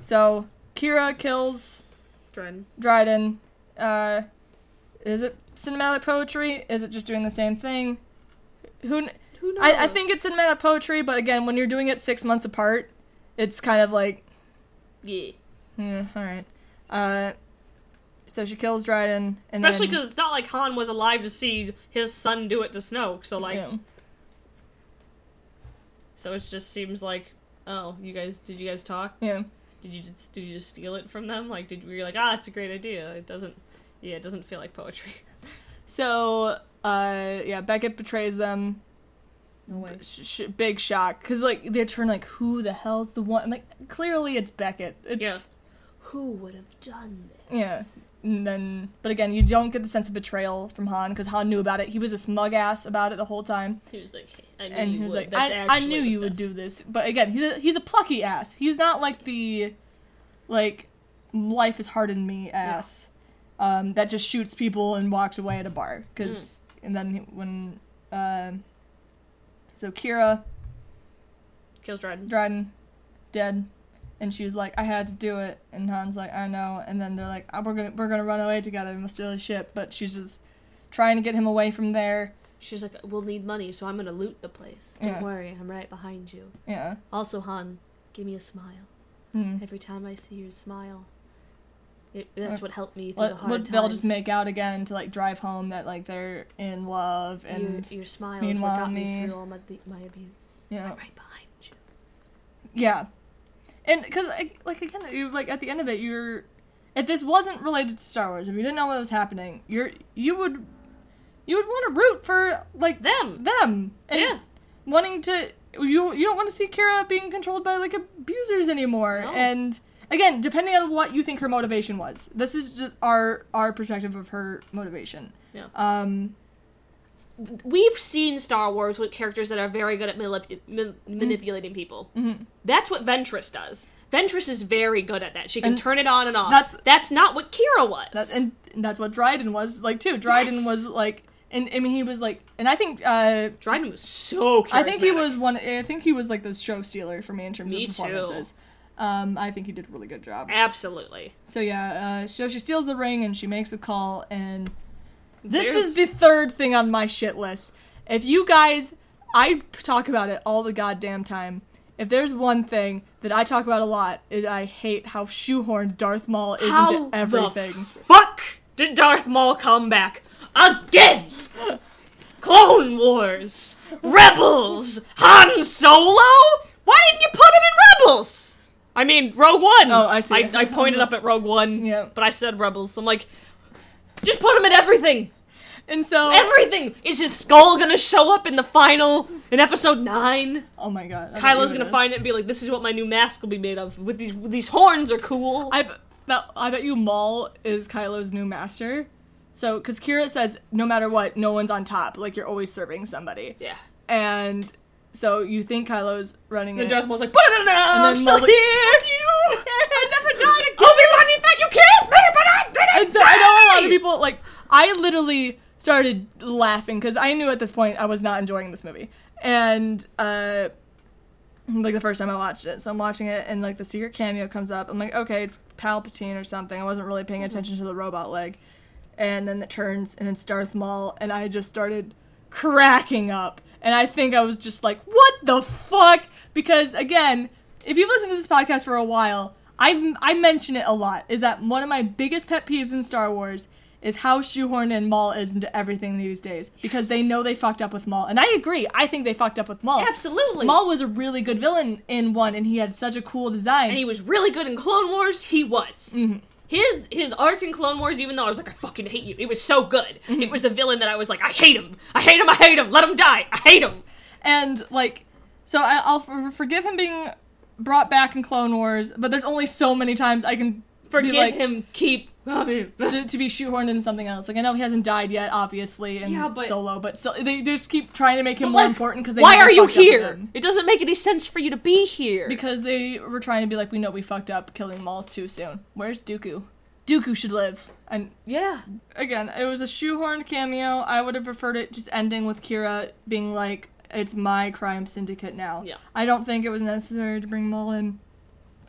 so Qi'ra kills Dryden. Dryden. Uh, is it cinematic poetry? Is it just doing the same thing? Who? Who knows? I, I think it's cinematic poetry, but again, when you're doing it six months apart, it's kind of like, Yeah. yeah, all right. Uh, so she kills Dryden, and Especially then, because it's not like Han was alive to see his son do it to Snoke, so like, yeah. so it just seems like, oh, you guys, did you guys talk? yeah. Did you just did you just steal it from them? Like, did were like, ah, that's a great idea? It doesn't, yeah, it doesn't feel like poetry. So, uh, yeah, Beckett betrays them. No way. Sh- sh- big shock, cause like they turn like, who the hell's the one? Like, clearly it's Beckett. It's, Yeah. Who would have done this? Yeah. And then, but again, you don't get the sense of betrayal from Han because Han knew about it. He was a smug ass about it the whole time, He was like, I knew and you he was would. like, That's "I, I knew you would do this." But again, he's a, he's a plucky ass. He's not like the, like, life is hard in me ass, um, that just shoots people and walks away at a bar. Because and then when, uh, so Qi'ra Kills Dryden. Dryden dead, and she was like, "I had to do it," and Han's like, "I know," and then they're like, oh, "We're gonna we're gonna run away together and we'll steal his ship," but she's just trying to get him away from there. She's like, we'll need money, so I'm gonna loot the place. Don't Yeah. worry, I'm right behind you. Yeah. Also, Han, give me a smile. Hmm. Every time I see your smile, it, that's what helped me through Let, the hard let- times. they'll just make out again to like drive home that like they're in love and your, your smile is what got me me- through all my, my abuse. Yeah. I'm right behind you. yeah, and because like again, you like at the end of it, you're if this wasn't related to Star Wars, if you didn't know what was happening, you're you would you would want to root for like Them. them and Yeah. wanting to you you don't want to see Qi'ra being controlled by like abusers anymore No. and again depending on what you think her motivation was this is just our our perspective of her motivation Yeah. um We've seen Star Wars with characters that are very good at manip- man- manipulating people. mhm. That's what Ventress does. Ventress is very good at that. She can And turn it on and off. that's- That's, not what Qi'ra was. that, and that's what Dryden was like too Dryden Yes. was like and I mean he was like and I think uh Dryden was so. I think he was one I think he was like the show stealer for me in terms Me of too. performances um I think he did a really good job Absolutely. So yeah, uh, so she steals the ring and she makes a call, and this There's- is the third thing on my shit list. If you guys, I talk about it all the goddamn time. If there's one thing that I talk about a lot, is I hate how shoehorned Darth Maul is How into everything. the fuck did Darth Maul come back again? Clone Wars, Rebels, Han Solo. Why didn't you put him in Rebels? I mean, Rogue One. Oh, I see. I, I pointed mm-hmm. up at Rogue One, Yeah. but I said Rebels. I'm like, just put him in everything. and so, Everything. Is his skull gonna show up in the final in Episode Nine? oh my god, I Kylo's gonna find it and be like, "This is what my new mask will be made of. With these, these horns are cool." I bet, I bet you Maul is Kylo's new master. So, because Qi'ra says, no matter what, no one's on top. Like you're always serving somebody. yeah. And so you think Kylo's running And it. Darth Maul's like, "But no, no, I'm then still Maul's like, here. you. I never died again. Obi Wan, you thought you killed me, but I didn't And so I know a lot of people like I literally started laughing because I knew at this point I was not enjoying this movie. And uh like the first time I watched it. So I'm watching it and like the secret cameo comes up. I'm like, okay, it's Palpatine or something. I wasn't really paying attention to the robot leg. And then it turns and it's Darth Maul and I just started cracking up. And I think I was just like, what the fuck? Because again, if you've listened to this podcast for a while, I've I mention it a lot. Is that one of my biggest pet peeves in Star Wars is how shoehorned in Maul is into everything these days because they know they fucked up with Maul, and I agree. I think they fucked up with Maul. Absolutely. Maul was a really good villain in one, and he had such a cool design. and he was really good in Clone Wars. He was. Mm-hmm. His his arc in Clone Wars, even though I was like, I fucking hate you, it was so good. Mm-hmm. It was a villain that I was like, I hate him. I hate him. I hate him. Let him die. I hate him. and like, so I, I'll forgive him being brought back in Clone Wars, but there's only so many times I can Forgive like, him. Keep. to, to be shoehorned into something else. Like I know he hasn't died yet, obviously, in Yeah, but- Solo, but so they just keep trying to make him more like, important because they Why are you fucked up with here? It doesn't make any sense for you to be here. Because they were trying to be like, we know we fucked up killing Maul too soon. Where's Dooku? Dooku should live. And yeah. again, it was a shoehorned cameo. I would have preferred it just ending with Qi'ra being like, "It's my crime syndicate now." Yeah. I don't think it was necessary to bring Maul in.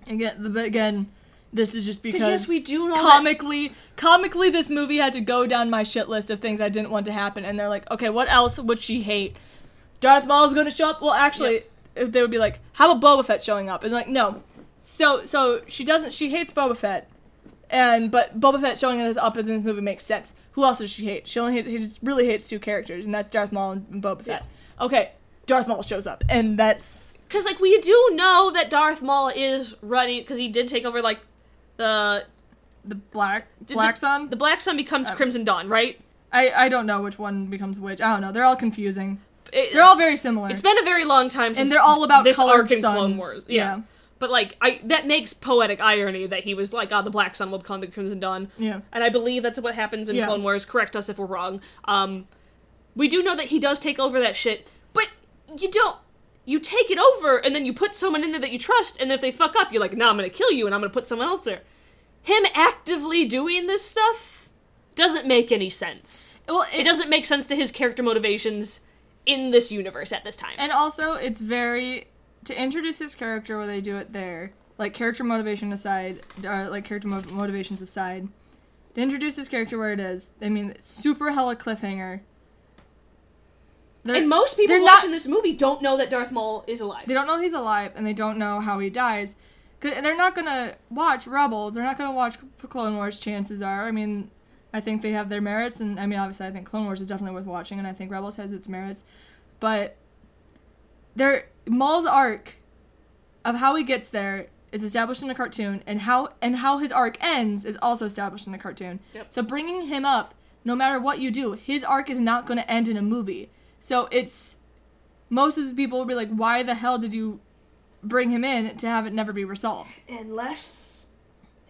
Again, the, again, this is just because yes, we do know that- comically, comically, this movie had to go down my shit list of things I didn't want to happen, and they're like, okay, what else would she hate? Darth Maul is going to show up. Well, actually, if they would be like, how about Boba Fett showing up? And like, no. So, so she doesn't. She hates Boba Fett, and but Boba Fett showing up in this movie makes sense. Who else does she hate? She only hate, he just really hates two characters, and that's Darth Maul and Boba Fett. Okay, Darth Maul shows up, and that's Because like we do know that Darth Maul is running because he did take over like the the Black Black the, Sun. The Black Sun becomes Crimson Dawn, right? I I don't know which one becomes which. I don't know. They're all confusing. It- They're all very similar. It's been a very long time since and they're all about this arc in. Clone Wars. Yeah. Yeah. But like I that makes poetic irony that he was like, oh, the Black Sun will become the Crimson Dawn. Yeah. And I believe that's what happens in Yeah. Clone Wars. Correct us if we're wrong. Um we do know that he does take over that shit, but you don't you take it over and then you put someone in there that you trust, and if they fuck up, you're like, nah, I'm gonna kill you and I'm gonna put someone else there. Him actively doing this stuff doesn't make any sense. Well, It doesn't make sense to his character motivations in this universe at this time. And also, it's very to introduce his character where they do it there, like character motivation aside, or like character mo- motivations aside, to introduce his character where it is. I mean, super hella cliffhanger. They're- And most people watching not- this movie don't know that Darth Maul is alive. They don't know he's alive, and they don't know how he dies. 'Cause- they're not gonna watch Rebels. They're not gonna watch Clone Wars. Chances are. I mean, I think they have their merits, and I mean, obviously, I think Clone Wars is definitely worth watching, and I think Rebels has its merits. But their Maul's arc of how he gets there is established in the cartoon, and how and how his arc ends is also established in the cartoon. Yep. So bringing him up, no matter what you do, his arc is not going to end in a movie. So it's most of the people will be like, "Why the hell did you bring him in to have it never be resolved?" Unless,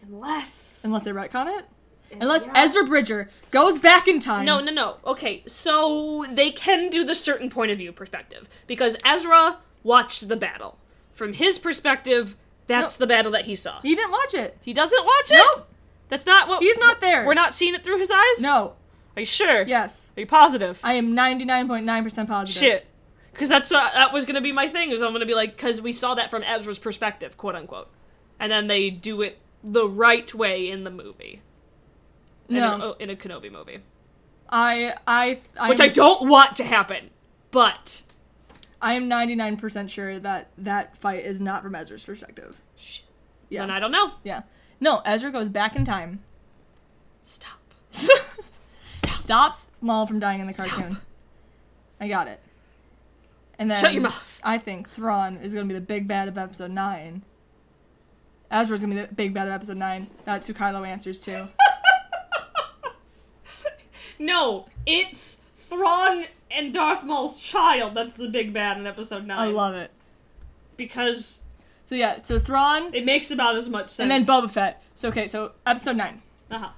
unless. Unless they retcon it. Unless Ezra Bridger goes back in time. No, no, no. Okay, so they can do the certain point of view perspective because Ezra watched the battle. From his perspective, that's No. the battle that he saw. he didn't watch it. He doesn't watch it. Nope. That's not what. He's not there. We're not seeing it through his eyes. No. Are you sure? Yes. Are you positive? I am ninety nine point nine percent positive. Shit. Because that's uh, that was gonna be my thing. Is I'm gonna be like, because we saw that from Ezra's perspective, quote unquote, and then they do it the right way in the movie. In No. a, in a Kenobi movie, I I I which I don't want to happen, but I am ninety nine percent sure that that fight is not from Ezra's perspective. shit. Yeah. Then I don't know. Yeah. No, Ezra goes back in time. Stop. Stop. Stops Maul from dying in the Stop. cartoon. I got it. And then Shut your mouth. I think Thrawn is gonna be the big bad of episode nine. Ezra's gonna be the big bad of episode nine. That's who Kylo answers to. No, it's Thrawn and Darth Maul's child. That's the big bad in Episode Nine. I love it. because So yeah, so Thrawn it makes about as much sense. and then Boba Fett. So okay, so episode nine. Uh-huh.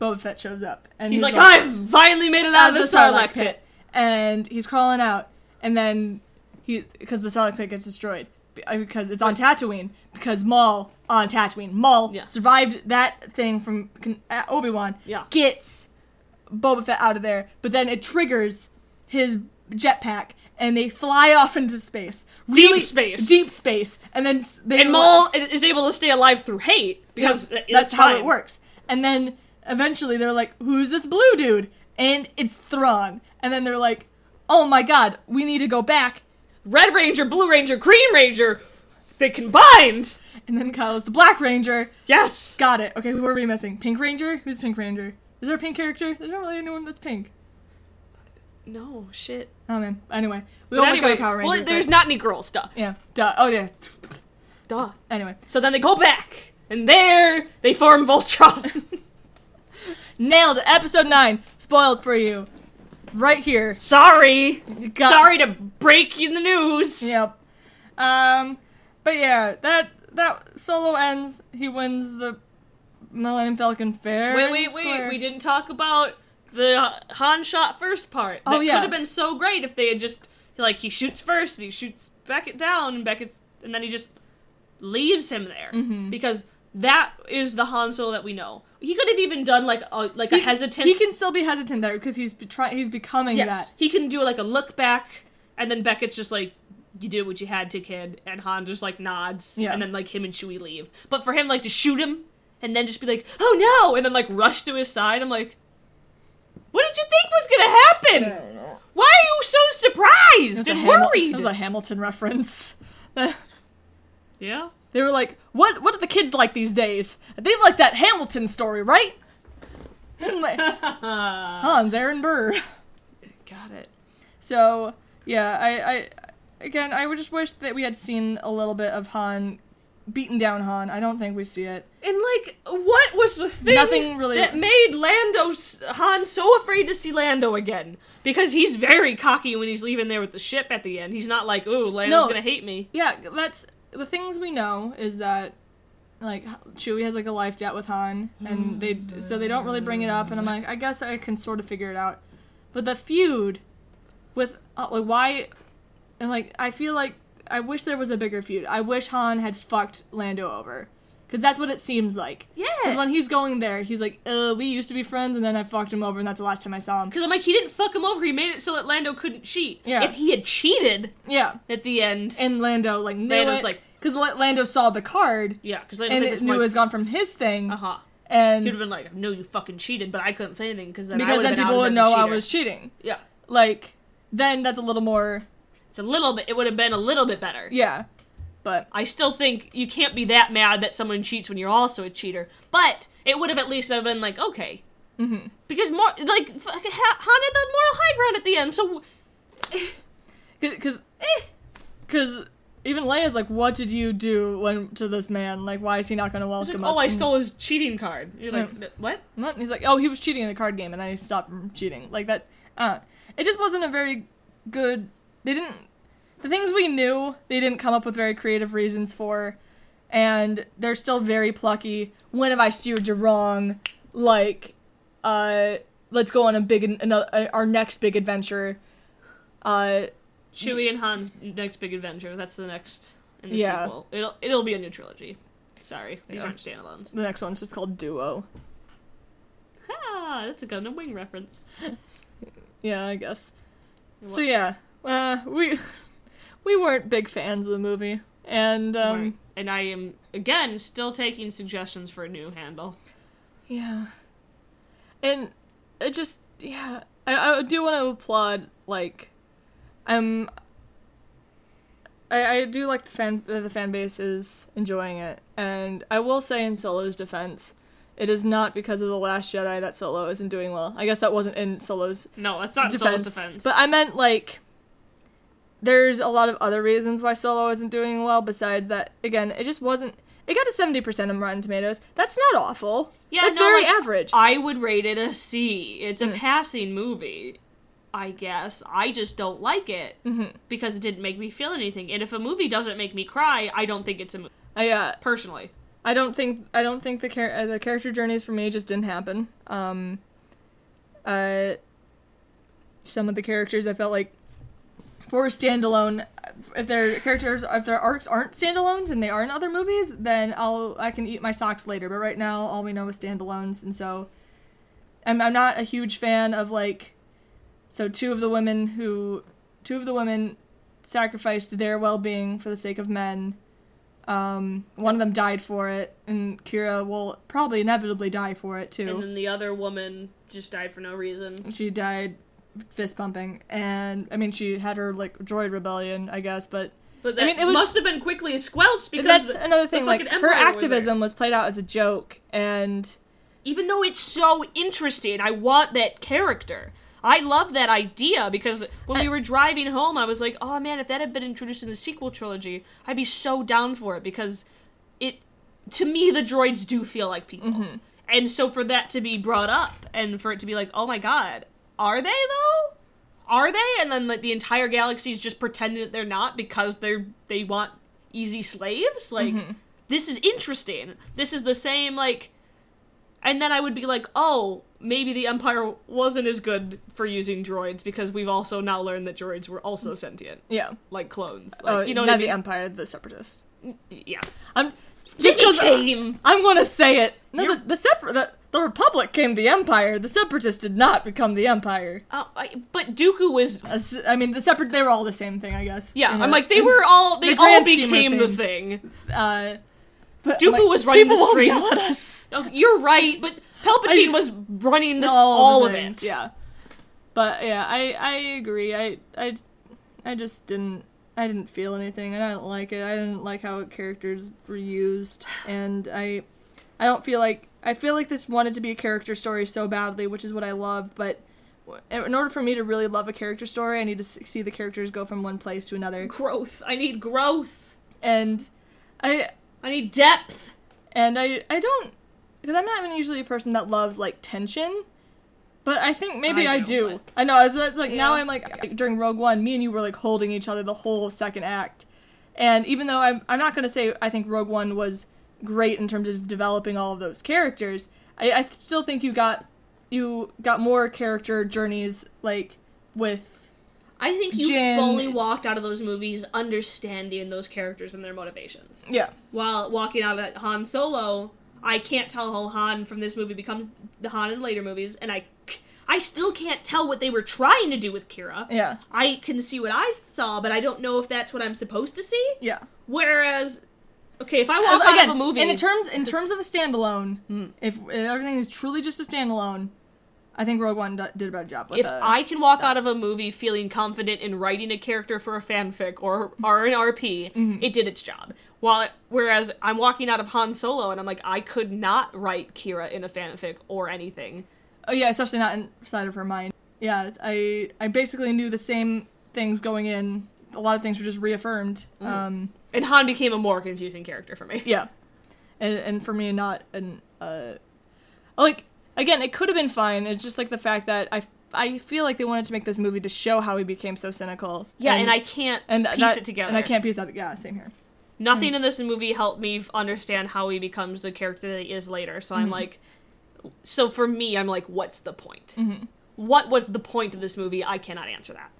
Boba Fett shows up and He's, like, I've finally made it out, of the Sarlacc pit. and he's crawling out, and then he because the Sarlacc pit gets destroyed uh, because it's on Tatooine because Maul on Tatooine Maul Yeah. survived that thing from Obi Wan Yeah. gets Boba Fett out of there, but then it triggers his jetpack and they fly off into space. Deep space. Deep space. And then they And Maul is able to stay alive through hate because yeah, that's how fine. it works. And then eventually they're like, "Who's this blue dude?" And it's Thrawn. And then they're like, "Oh my god, we need to go back." Red Ranger, Blue Ranger, Green Ranger, they combined. And then Kylo's the Black Ranger. Yes. Got it. Okay, who are we missing? Pink Ranger? Who's Pink Ranger? Is there a pink character? There's not really anyone that's pink. No shit. Oh man. Anyway, we But almost anyway, got a Power Ranger. well, there's but- not any girl stuff. Yeah. Duh. Oh yeah. Duh. Anyway, So then they go back, and there they form Voltron. nailed it. Episode nine. Spoiled for you. Right here. Sorry. got- Sorry to break you the news. Yep. Um, but yeah, that that solo ends. He wins the Millennium Falcon fair. Wait, wait, wait. We didn't talk about the Han shot first part. That Oh, yeah. could have been so great if they had just like he shoots first and he shoots Beckett down and Beckett's and then he just leaves him there Mm-hmm. because that is the Han Solo that we know. He could have even done like a like a He- hesitant. He can still be hesitant there because he's be- try- he's becoming yes, that. he can do like a look back and then Beckett's just like. You did what you had to, kid, and Han just like nods, Yeah. and then like him and Chewie leave. But for him, like to shoot him and then just be like, "Oh no!" and then like rush to his side, I'm like, "What did you think was gonna happen? Why are you so surprised a and Hamil- worried?" That was a Hamilton reference. yeah, they were like, "What? What do the kids like these days? They like that Hamilton story, right?" Like, Hans Aaron Burr. got it. So yeah, I, I again, I would just wish that we had seen a little bit of Han beaten down Han. I don't think we see it. And like, what was the thing Nothing really- that made Lando Han so afraid to see Lando again? Because he's very cocky when he's leaving there with the ship at the end. He's not like, "Ooh, Lando's No. gonna hate me." Yeah, that's the things we know is that like Chewie has like a life debt with Han, and they so they don't really bring it up. And I'm like, I guess I can sort of figure it out. But the feud with uh, like why, and like I feel like I wish there was a bigger feud. I wish Han had fucked Lando over. Because that's what it seems like. Yeah. Because when he's going there, he's like, uh, we used to be friends, and then I fucked him over, and that's the last time I saw him. Because I'm like, he didn't fuck him over. He made it so that Lando couldn't cheat. Yeah. If he had cheated Yeah. at the end, And Lando, like, knew Lando's it. like- Because Lando saw the card, yeah, because and it like, knew it was gone from his thing. uh huh. And He'd have been like, "No, you fucking cheated," but I couldn't say anything because then I because then people would know I was cheating. Yeah, Like, then that's a little more, it's a little bit. It would have been a little bit better. yeah. But I still think you can't be that mad that someone cheats when you're also a cheater. But it would have at least been like, okay, mm-hmm. because more like f- Han had the moral high ground at the end. So because because even Leia's like, what did you do when to this man? Like, why is he not going to welcome like, welcome oh. I stole his cheating card. You're like, Yeah. what? What? And he's like, oh, he was cheating in a card game, and I stopped from cheating. Like that. Uh, it just wasn't a very good. They didn't. The things we knew, they didn't come up with very creative reasons for, and they're still very plucky. When have I steered you wrong? Like, uh, let's go on a big, another, our next big adventure. Uh, Chewie and Han's next big adventure. That's the next in the Yeah. sequel. It'll it'll be a new trilogy. Sorry, these Yeah. aren't standalones. the next one's just called Duo. Ah, that's a Gundam Wing reference. Yeah, I guess. So yeah, uh, we we weren't big fans of the movie, and um, Right. and I am again still taking suggestions for a new handle. Yeah. And it just yeah, I, I do want to applaud like I'm I, I do like the fan that the fan base is enjoying it. And I will say in Solo's defense, it is not because of the last Jedi that Solo isn't doing well. I guess that wasn't in Solo's No, that's not defense. Solo's defense. But I meant like there's a lot of other reasons why Solo isn't doing well besides that again, it just wasn't it got to 70% on Rotten Tomatoes. That's not awful. Yeah, That's no, very like, average. I would rate it a C. It's a hmm. passing movie. I guess I just don't like it Mm-hmm. because it didn't make me feel anything. And if a movie doesn't make me cry, I don't think it's a movie. I uh, Personally, I don't think I don't think the char- the character journeys for me just didn't happen. Um, uh, some of the characters I felt like for standalone, if their characters if their arcs aren't standalones and they are in other movies, then I'll I can eat my socks later. But right now, all we know is standalones, and so I'm I'm not a huge fan of like so two of the women who two of the women sacrificed their well-being for the sake of men. Um, one of them died for it, and Kira will probably inevitably die for it too. And then the other woman just died for no reason. she died fist pumping, and I mean she had her like droid rebellion, I guess, but But that mean, it was- must have been quickly squelched because that's the- another the thing. Like her Empire was activism was played out as a joke, and even though it's so interesting, I want that character. I love that idea because when we were driving home, I was like, "Oh man, if that had been introduced in the sequel trilogy, I'd be so down for it." Because it, to me, the droids do feel like people, Mm-hmm. and so for that to be brought up and for it to be like, "Oh my god, are they though? Are they?" And then like the entire galaxy is just pretending that they're not because they're they want easy slaves. Like Mm-hmm. this is interesting. This is the same like and then I would be like, oh, maybe the Empire wasn't as good for using droids because we've also now learned that droids were also sentient, yeah, like clones. Like, oh, you know not what I the? Empire, the Separatists. yes. I'm Just because. I'm going to say it. No, You're- the, the separ- the, the Republic came the Empire. The Separatists did not become the Empire. Oh, I, but Dooku was. Uh, I mean, the separate they were all the same thing, I guess. Yeah, I'm like they were all. They the all became the thing. Uh, but Dooku like, was running the people won't strings. yell at us. Oh, you're right, but Palpatine I- was running this all, all, of it. Yeah, but yeah, I I agree. I I I just didn't. I didn't feel anything. I didn't like it. I didn't like how characters were used, and I, I don't feel like I feel like this wanted to be a character story so badly, which is what I love. But in order for me to really love a character story, I need to see the characters go from one place to another. Growth. I need growth. And I I need depth. and I I don't because I'm not even usually a person that loves like tension. But I think maybe I I, do. I know. It's, it's like now I'm like during Rogue One, me and you were like holding each other the whole second act. And even though I'm I'm not gonna say I think Rogue One was great in terms of developing all of those characters, I, I still think you got you got more character journeys like with I think you Jin- fully walked out of those movies understanding those characters and their motivations. yeah While walking out of Han Solo, I can't tell how Han from this movie becomes the Han in later movies, and I, I still can't tell what they were trying to do with Qi'ra. yeah I can see what I saw, but I don't know if that's what I'm supposed to see. yeah. Whereas, okay, if I walk out Again, of a movie, in terms in terms of a standalone, if everything is truly just a standalone, I think Rogue One d- did a better job with if uh, I can walk out of a movie feeling confident in writing a character for a fanfic or or an RP, Mm-hmm. it did its job. While whereas I'm walking out of Han Solo and I'm like, I could not write Qi'ra in a fanfic or anything. Oh yeah, especially not inside of her mind. Yeah, I I basically knew the same things going in. A lot of things were just reaffirmed. Mm. Um, And Han became a more confusing character for me. yeah, and and for me, not an uh, like again, it could have been fine. It's just like the fact that I I feel like they wanted to make this movie to show how he became so cynical. Yeah, and, I can't and piece that- it together. And I can't piece that. Yeah, same here. Nothing in this movie helped me understand how he becomes the character that he is later. So Mm-hmm. I'm like, so for me, I'm like, what's the point? Mm-hmm. What was the point of this movie? I cannot answer that.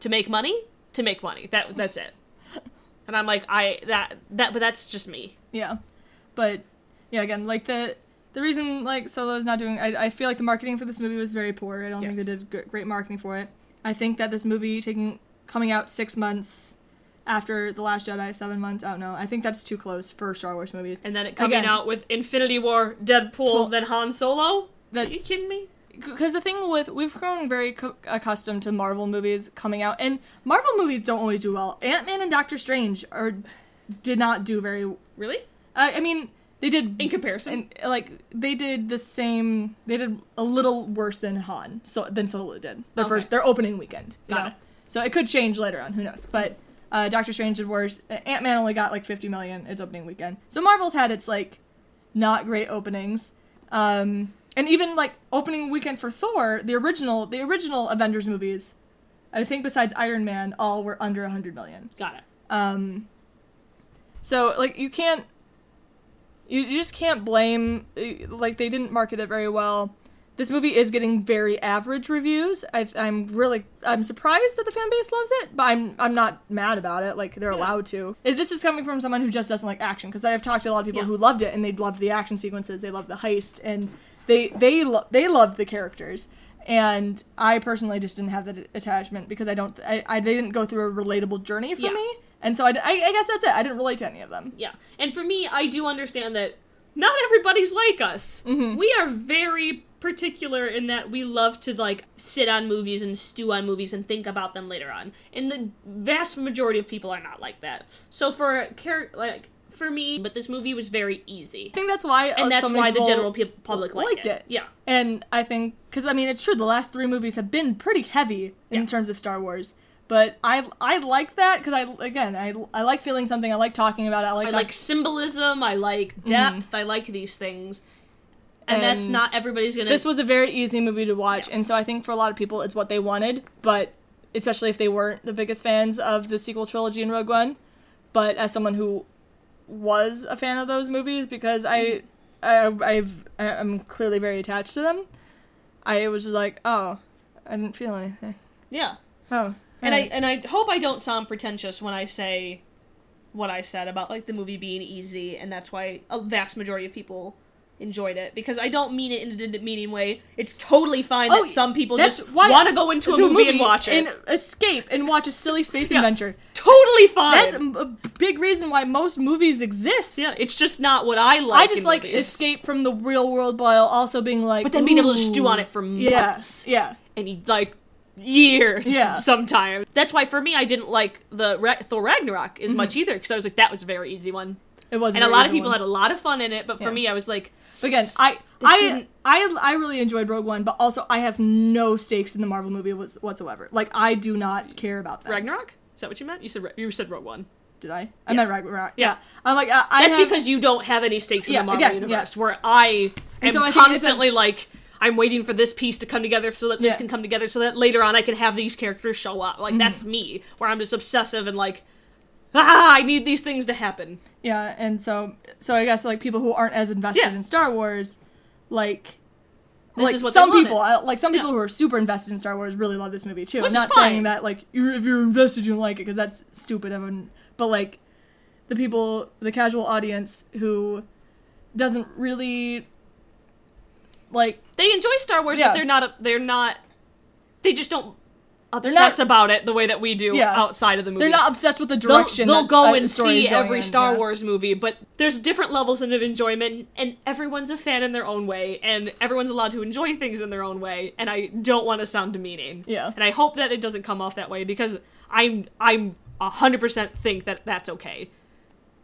To make money? To make money. That that's it. And I'm like, I that that, but that's just me. Yeah, but yeah, again, like the the reason like Solo's not doing, I, I feel like the marketing for this movie was very poor. I don't Yes. think they did gr- great marketing for it. I think that this movie taking coming out six months after the Last Jedi, seven months, oh, I don't know. I think that's too close for Star Wars movies. And then it coming Again. out with Infinity War, Deadpool, then Han Solo. Are you That's kidding me? because the thing with we've grown very co- accustomed to Marvel movies coming out, and Marvel movies don't always do well. Ant Man and Doctor Strange are did not do very. Really? I, I mean, they did In comparison? and like they did the same they did a little worse than han so than solo did their Okay. first their opening weekend Got know? it. so it could change later on who knows but uh, doctor strange did worse ant-man only got like 50 million its opening weekend so marvel's had its like not great openings um and even like opening weekend for thor the original the original avengers movies i think besides iron man all were under 100 million Got it. um, so like you can't, you, you just can't blame uh, like they didn't market it very well. This movie is getting very average reviews. I, I'm really I'm surprised that the fan base loves it, but I'm I'm not mad about it. Like they're allowed to. This is coming from someone who just doesn't like action because I've talked to a lot of people Yeah. who loved it and they loved the action sequences, they loved the heist, and they they lo- they loved the characters, and I personally just didn't have that attachment because I don't I, I they didn't go through a relatable journey for Yeah. me, and so I I guess that's it. I didn't relate to any of them. Yeah. And for me, I do understand that not everybody's like us. Mm-hmm. We are very particular in that we love to like sit on movies and stew on movies and think about them later on. And the vast majority of people are not like that. So for char- like for me, but this movie was very easy. I think that's why, And uh, that's so why the general pe- public liked, liked it. it. Yeah. And I think because I mean it's true the last three movies have been pretty heavy in Yeah. terms of Star Wars, but I I like that because I again I I like feeling something. I like talking about it. I like I talk- like symbolism, I like depth, I like these things. And, that's not everybody's gonna this was a very easy movie to watch, Yes. and so I think for a lot of people it's what they wanted, but especially if they weren't the biggest fans of the sequel trilogy in Rogue One. But as someone who was a fan of those movies, because I, I I've I'm clearly very attached to them, I was just like, oh, I didn't feel anything. Yeah. Oh, And I and I hope I don't sound pretentious when I say what I said about like the movie being easy and that's why a vast majority of people enjoyed it because I don't mean it in a demeaning way. It's totally fine Oh, that some people just want to go into a to movie, and watch it. and escape and watch a silly space Yeah. adventure. totally fine. That's a, big reason why most movies exist. yeah, it's just not what I like. I just like movies. escape from the real world while also being like, But then being able to stew on it for months. Yes, yeah. and like years Yeah. sometimes. That's why for me I didn't like the Ra- Thor Ragnarok Mm-hmm. as much either because I was like that was a very easy one. It was, And a lot of people had a lot of fun in it, but for Yeah. me I was like But again, I This I, didn't- I I really enjoyed Rogue One, but also I have no stakes in the Marvel movie was, whatsoever. Like I do not care about that. Ragnarok? Is that what you meant? You said you said Rogue One. Did I? I meant Ragnarok. Yeah. Yeah. I'm like I, I That's have, because you don't have any stakes in Yeah, the Marvel again, universe. yeah. Where I am so I think a- constantly like, I'm waiting for this piece to come together so that this Yeah. can come together so that later on I can have these characters show up. Mm-hmm. Like that's me, where I'm just obsessive and like, ah, I need these things to happen. yeah, and so so I guess like people who aren't as invested Yeah. in Star Wars, like. This like is what some people, like some people Yeah. who are super invested in Star Wars, really love this movie too. Which I'm is not fine. saying that like you're, if you're invested, you don't like it because that's stupid. I mean, but like the people, the casual audience who doesn't really like They enjoy Star Wars, Yeah. but they're not. They're not. They just don't not- obsess about it the way that we do Yeah. outside of the movie. they're not obsessed with the They'll, direction. they'll that, go and the story is see every in, Star yeah. Wars movie, but there's different levels of enjoyment, and everyone's a fan in their own way, and everyone's allowed to enjoy things in their own way. And I don't want to sound demeaning. Yeah. And I hope that it doesn't come off that way because I'm I'm hundred percent think that that's okay.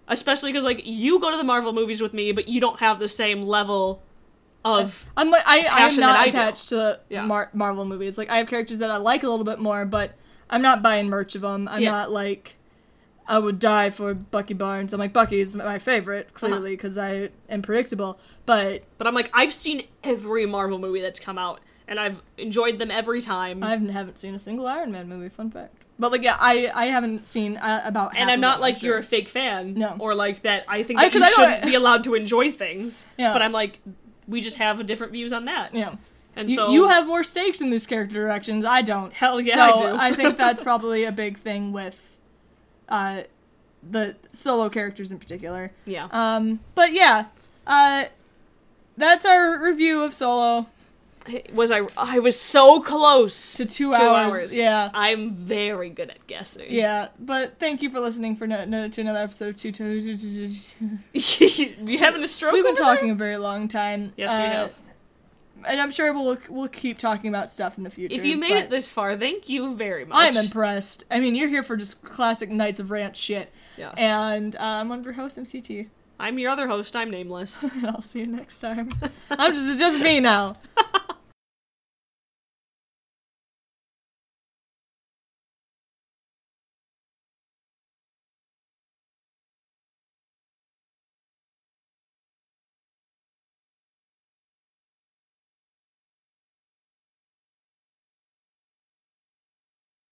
Especially because like you go to the Marvel movies with me, but you don't have the same level of I'm like I, I am not attached to Yeah. Mar- Marvel movies. Like I have characters that I like a little bit more, but I'm not buying merch of them. I'm Yeah. not like I would die for Bucky Barnes. I'm like Bucky's my favorite Uh-huh. clearly because I am predictable. But But I'm like, I've seen every Marvel movie that's come out, and I've enjoyed them every time. I haven't seen a single Iron Man movie. Fun fact. But like yeah, I I haven't seen uh, about. and I'm not like you're a fake fan, No. or like that. I think I- you I shouldn't be allowed to enjoy things. Yeah. But I'm like, we just have different views on that. yeah. And You, so you have more stakes in these character directions. I don't. Hell yeah, so I do. I think that's probably a big thing with uh, the solo characters in particular. yeah. Um, but yeah, uh, that's our review of Solo was I? I was so close to two, hours. Yeah, I'm very good at guessing. yeah. But thank you for listening for no, no, to another episode of two. two- two- two- two- you having a stroke? We've been over there? talking a very long time. Yes, we uh, have. and I'm sure we'll we'll keep talking about stuff in the future. If you made it this far, thank you very much. I'm impressed. I mean, you're here for just classic Knights of Rant shit. Yeah. And uh, I'm one of your hosts, MCT. I'm your other host. I'm nameless. And I'll see you next time. I'm just just me now.